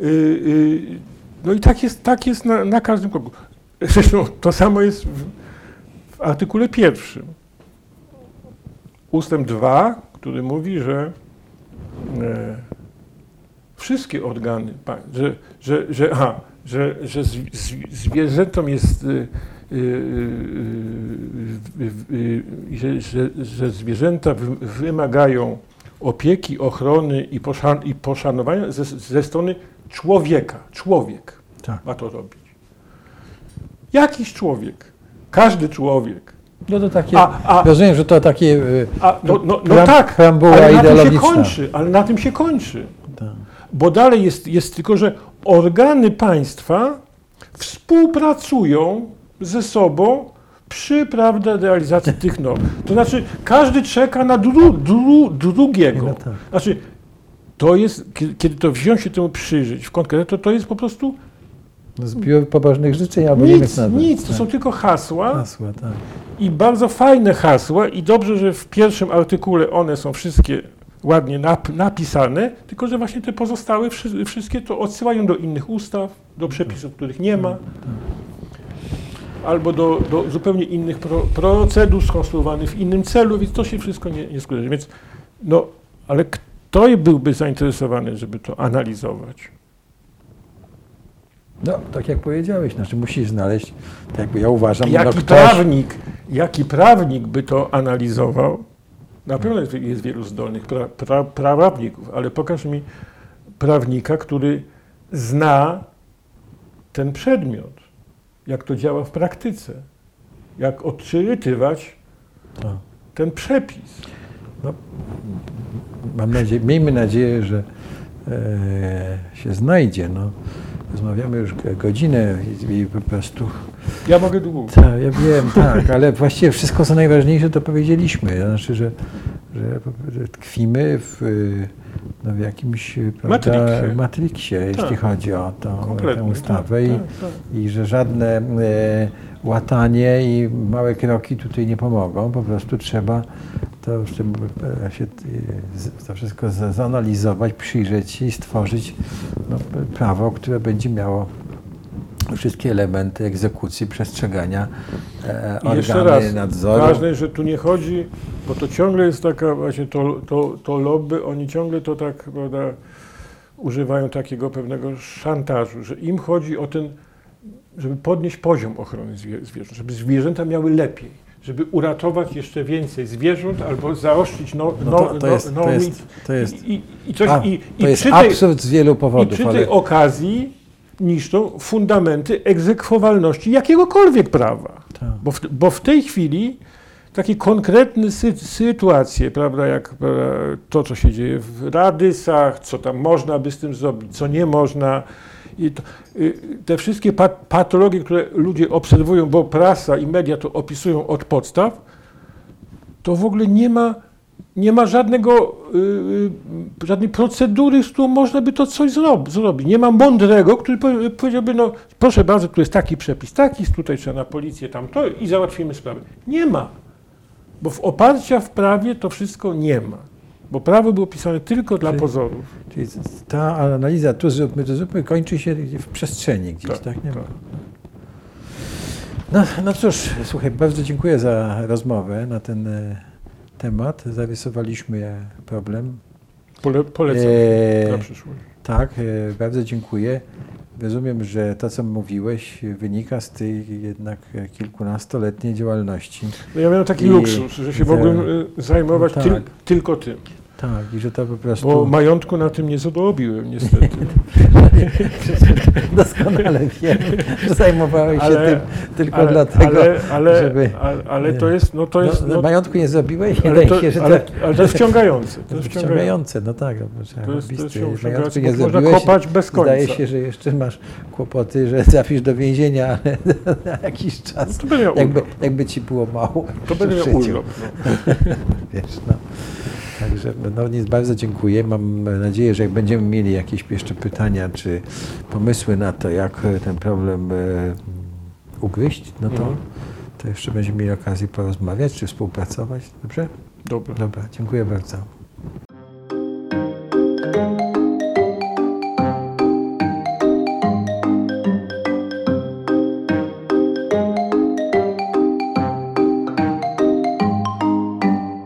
Y, y, no i tak jest, tak jest na, na każdym kroku. Zresztą to samo jest w, w artykule pierwszym. Ustęp 2, który mówi, że e, wszystkie organy, że, że, że, aha, że, że zwi- zwi- zwierzętom jest, y, że, że, że zwierzęta wy- wymagają opieki, ochrony i, poszan, i poszanowania ze, ze strony człowieka. Człowiek Tak. ma to robić. Jakiś człowiek, każdy człowiek. No to takie, A, a, rozumiem, że to takie y, a no, no, no Pream- tak, ale na tym się kończy, ale na tym się kończy. tak. Bo dalej jest, jest tylko, że organy państwa współpracują ze sobą przy prawda, realizacji tych norm. To znaczy, każdy czeka na dru, dru, drugiego. No tak. Znaczy, to jest, kiedy, to wziąć się temu przyjrzeć w konkretnie, to to jest po prostu No, Zbiór pobożnych życzeń albo nic, nawet. nic. To tak. są tylko hasła hasła, tak. i bardzo fajne hasła i dobrze, że w pierwszym artykule one są wszystkie ładnie nap, napisane, tylko że właśnie te pozostałe wszy, wszystkie to odsyłają do innych ustaw, do przepisów, których nie ma, albo do, do zupełnie innych pro, procedur skonstruowanych w innym celu, więc to się wszystko nie, nie składa. Więc no, ale kto byłby zainteresowany, żeby to analizować? No, tak jak powiedziałeś, znaczy musisz znaleźć, tak jakby ja uważam, no Jaki ktoś, prawnik, jaki prawnik by to analizował? Na pewno jest, jest wielu zdolnych pra, pra, prawników, ale pokaż mi prawnika, który zna ten przedmiot, jak to działa w praktyce, jak odczytywać ten przepis. mam nadzieję, miejmy nadzieję, że e, się znajdzie. No. Rozmawiamy już godzinę i, i po prostu Ja mogę długo. Tak, ja wiem, tak, ale właściwie wszystko co najważniejsze to powiedzieliśmy. Znaczy, że, że, tkwimy w, no, w jakimś y, prawda, Matrixie. matriksie, jeśli Tak. chodzi o tą, tę ustawę tak, i, tak, tak. i że żadne e, łatanie i małe kroki tutaj nie pomogą. Po prostu trzeba to, e, się, e, to wszystko za- zanalizować, przyjrzeć się i stworzyć no, prawo, które będzie miało wszystkie elementy egzekucji, przestrzegania, e, I jeszcze organy raz, nadzoru. ważne, że tu nie chodzi, bo to ciągle jest taka właśnie to, to, to lobby, oni ciągle to tak, prawda, używają takiego pewnego szantażu, że im chodzi o ten, żeby podnieść poziom ochrony zwie, zwierząt, żeby zwierzęta miały lepiej, żeby uratować jeszcze więcej zwierząt albo zaostrzyć no, No no, to, to, no, jest, no, to, jest, to jest, i, i, i, coś, a, i, to i jest przy tej, absurd z wielu i powodów, przy ale tej okazji niszczą fundamenty egzekwowalności jakiegokolwiek prawa. tak. Bo w, bo w tej chwili takie konkretne sy, sytuacje, prawda, jak prawda, to, co się dzieje w Radysach, co tam można by z tym zrobić, co nie można, i to, y, te wszystkie pat, patologie, które ludzie obserwują, bo prasa i media to opisują od podstaw, to w ogóle nie ma, nie ma żadnego, y, y, żadnej procedury, z którą można by to coś zrob, zrobić. Nie ma mądrego, który powie- powiedziałby, no proszę bardzo, tu jest taki przepis, taki, tutaj trzeba na policję, tam to i załatwimy sprawę. Nie ma. Bo w oparcia w prawie to wszystko nie ma. Bo prawo było pisane tylko dla Czyli- pozorów. Czyli ta analiza, tu zróbmy, tu zróbmy, kończy się w przestrzeni gdzieś, Tak, tak? Nie ma. tak. No, no cóż, słuchaj, bardzo dziękuję za rozmowę na ten e, temat. Zarysowaliśmy problem. Pole, polecam E, na przyszłość. tak, e, bardzo dziękuję. Rozumiem, że to, co mówiłeś, wynika z tej jednak kilkunastoletniej działalności. No ja miałem taki I- luksus, że się mogłem y, zajmować tak. tyl, tylko tym. Tak, i że to po prostu Bo majątku na tym nie zarobiłem niestety. doskonale wiem, że zajmowałeś się Ale- tym tylko ale, dlatego, ale, ale, żeby... ale, ale to jest, no to jest, no, no, majątku nie zrobiłeś, ale, wydaje to, się, że ale, to, ale to jest wciągające. To jest wciągające. no tak, no, To jest, to jest majątku nie można kopać bez końca. Zdaje się, że jeszcze masz kłopoty, że trafisz do więzienia ale na jakiś czas. No to Jakby, urlop. jakby ci było mało. To życiu. urlop. No. Wiesz, no. Także no, nic, bardzo dziękuję. Mam nadzieję, że jak będziemy mieli jakieś jeszcze pytania czy pomysły na to, jak e, ten problem e, ugryźć, no to, Mhm. to jeszcze będziemy mieli okazję porozmawiać czy współpracować. Dobrze? Dobra. Dobra, dziękuję bardzo.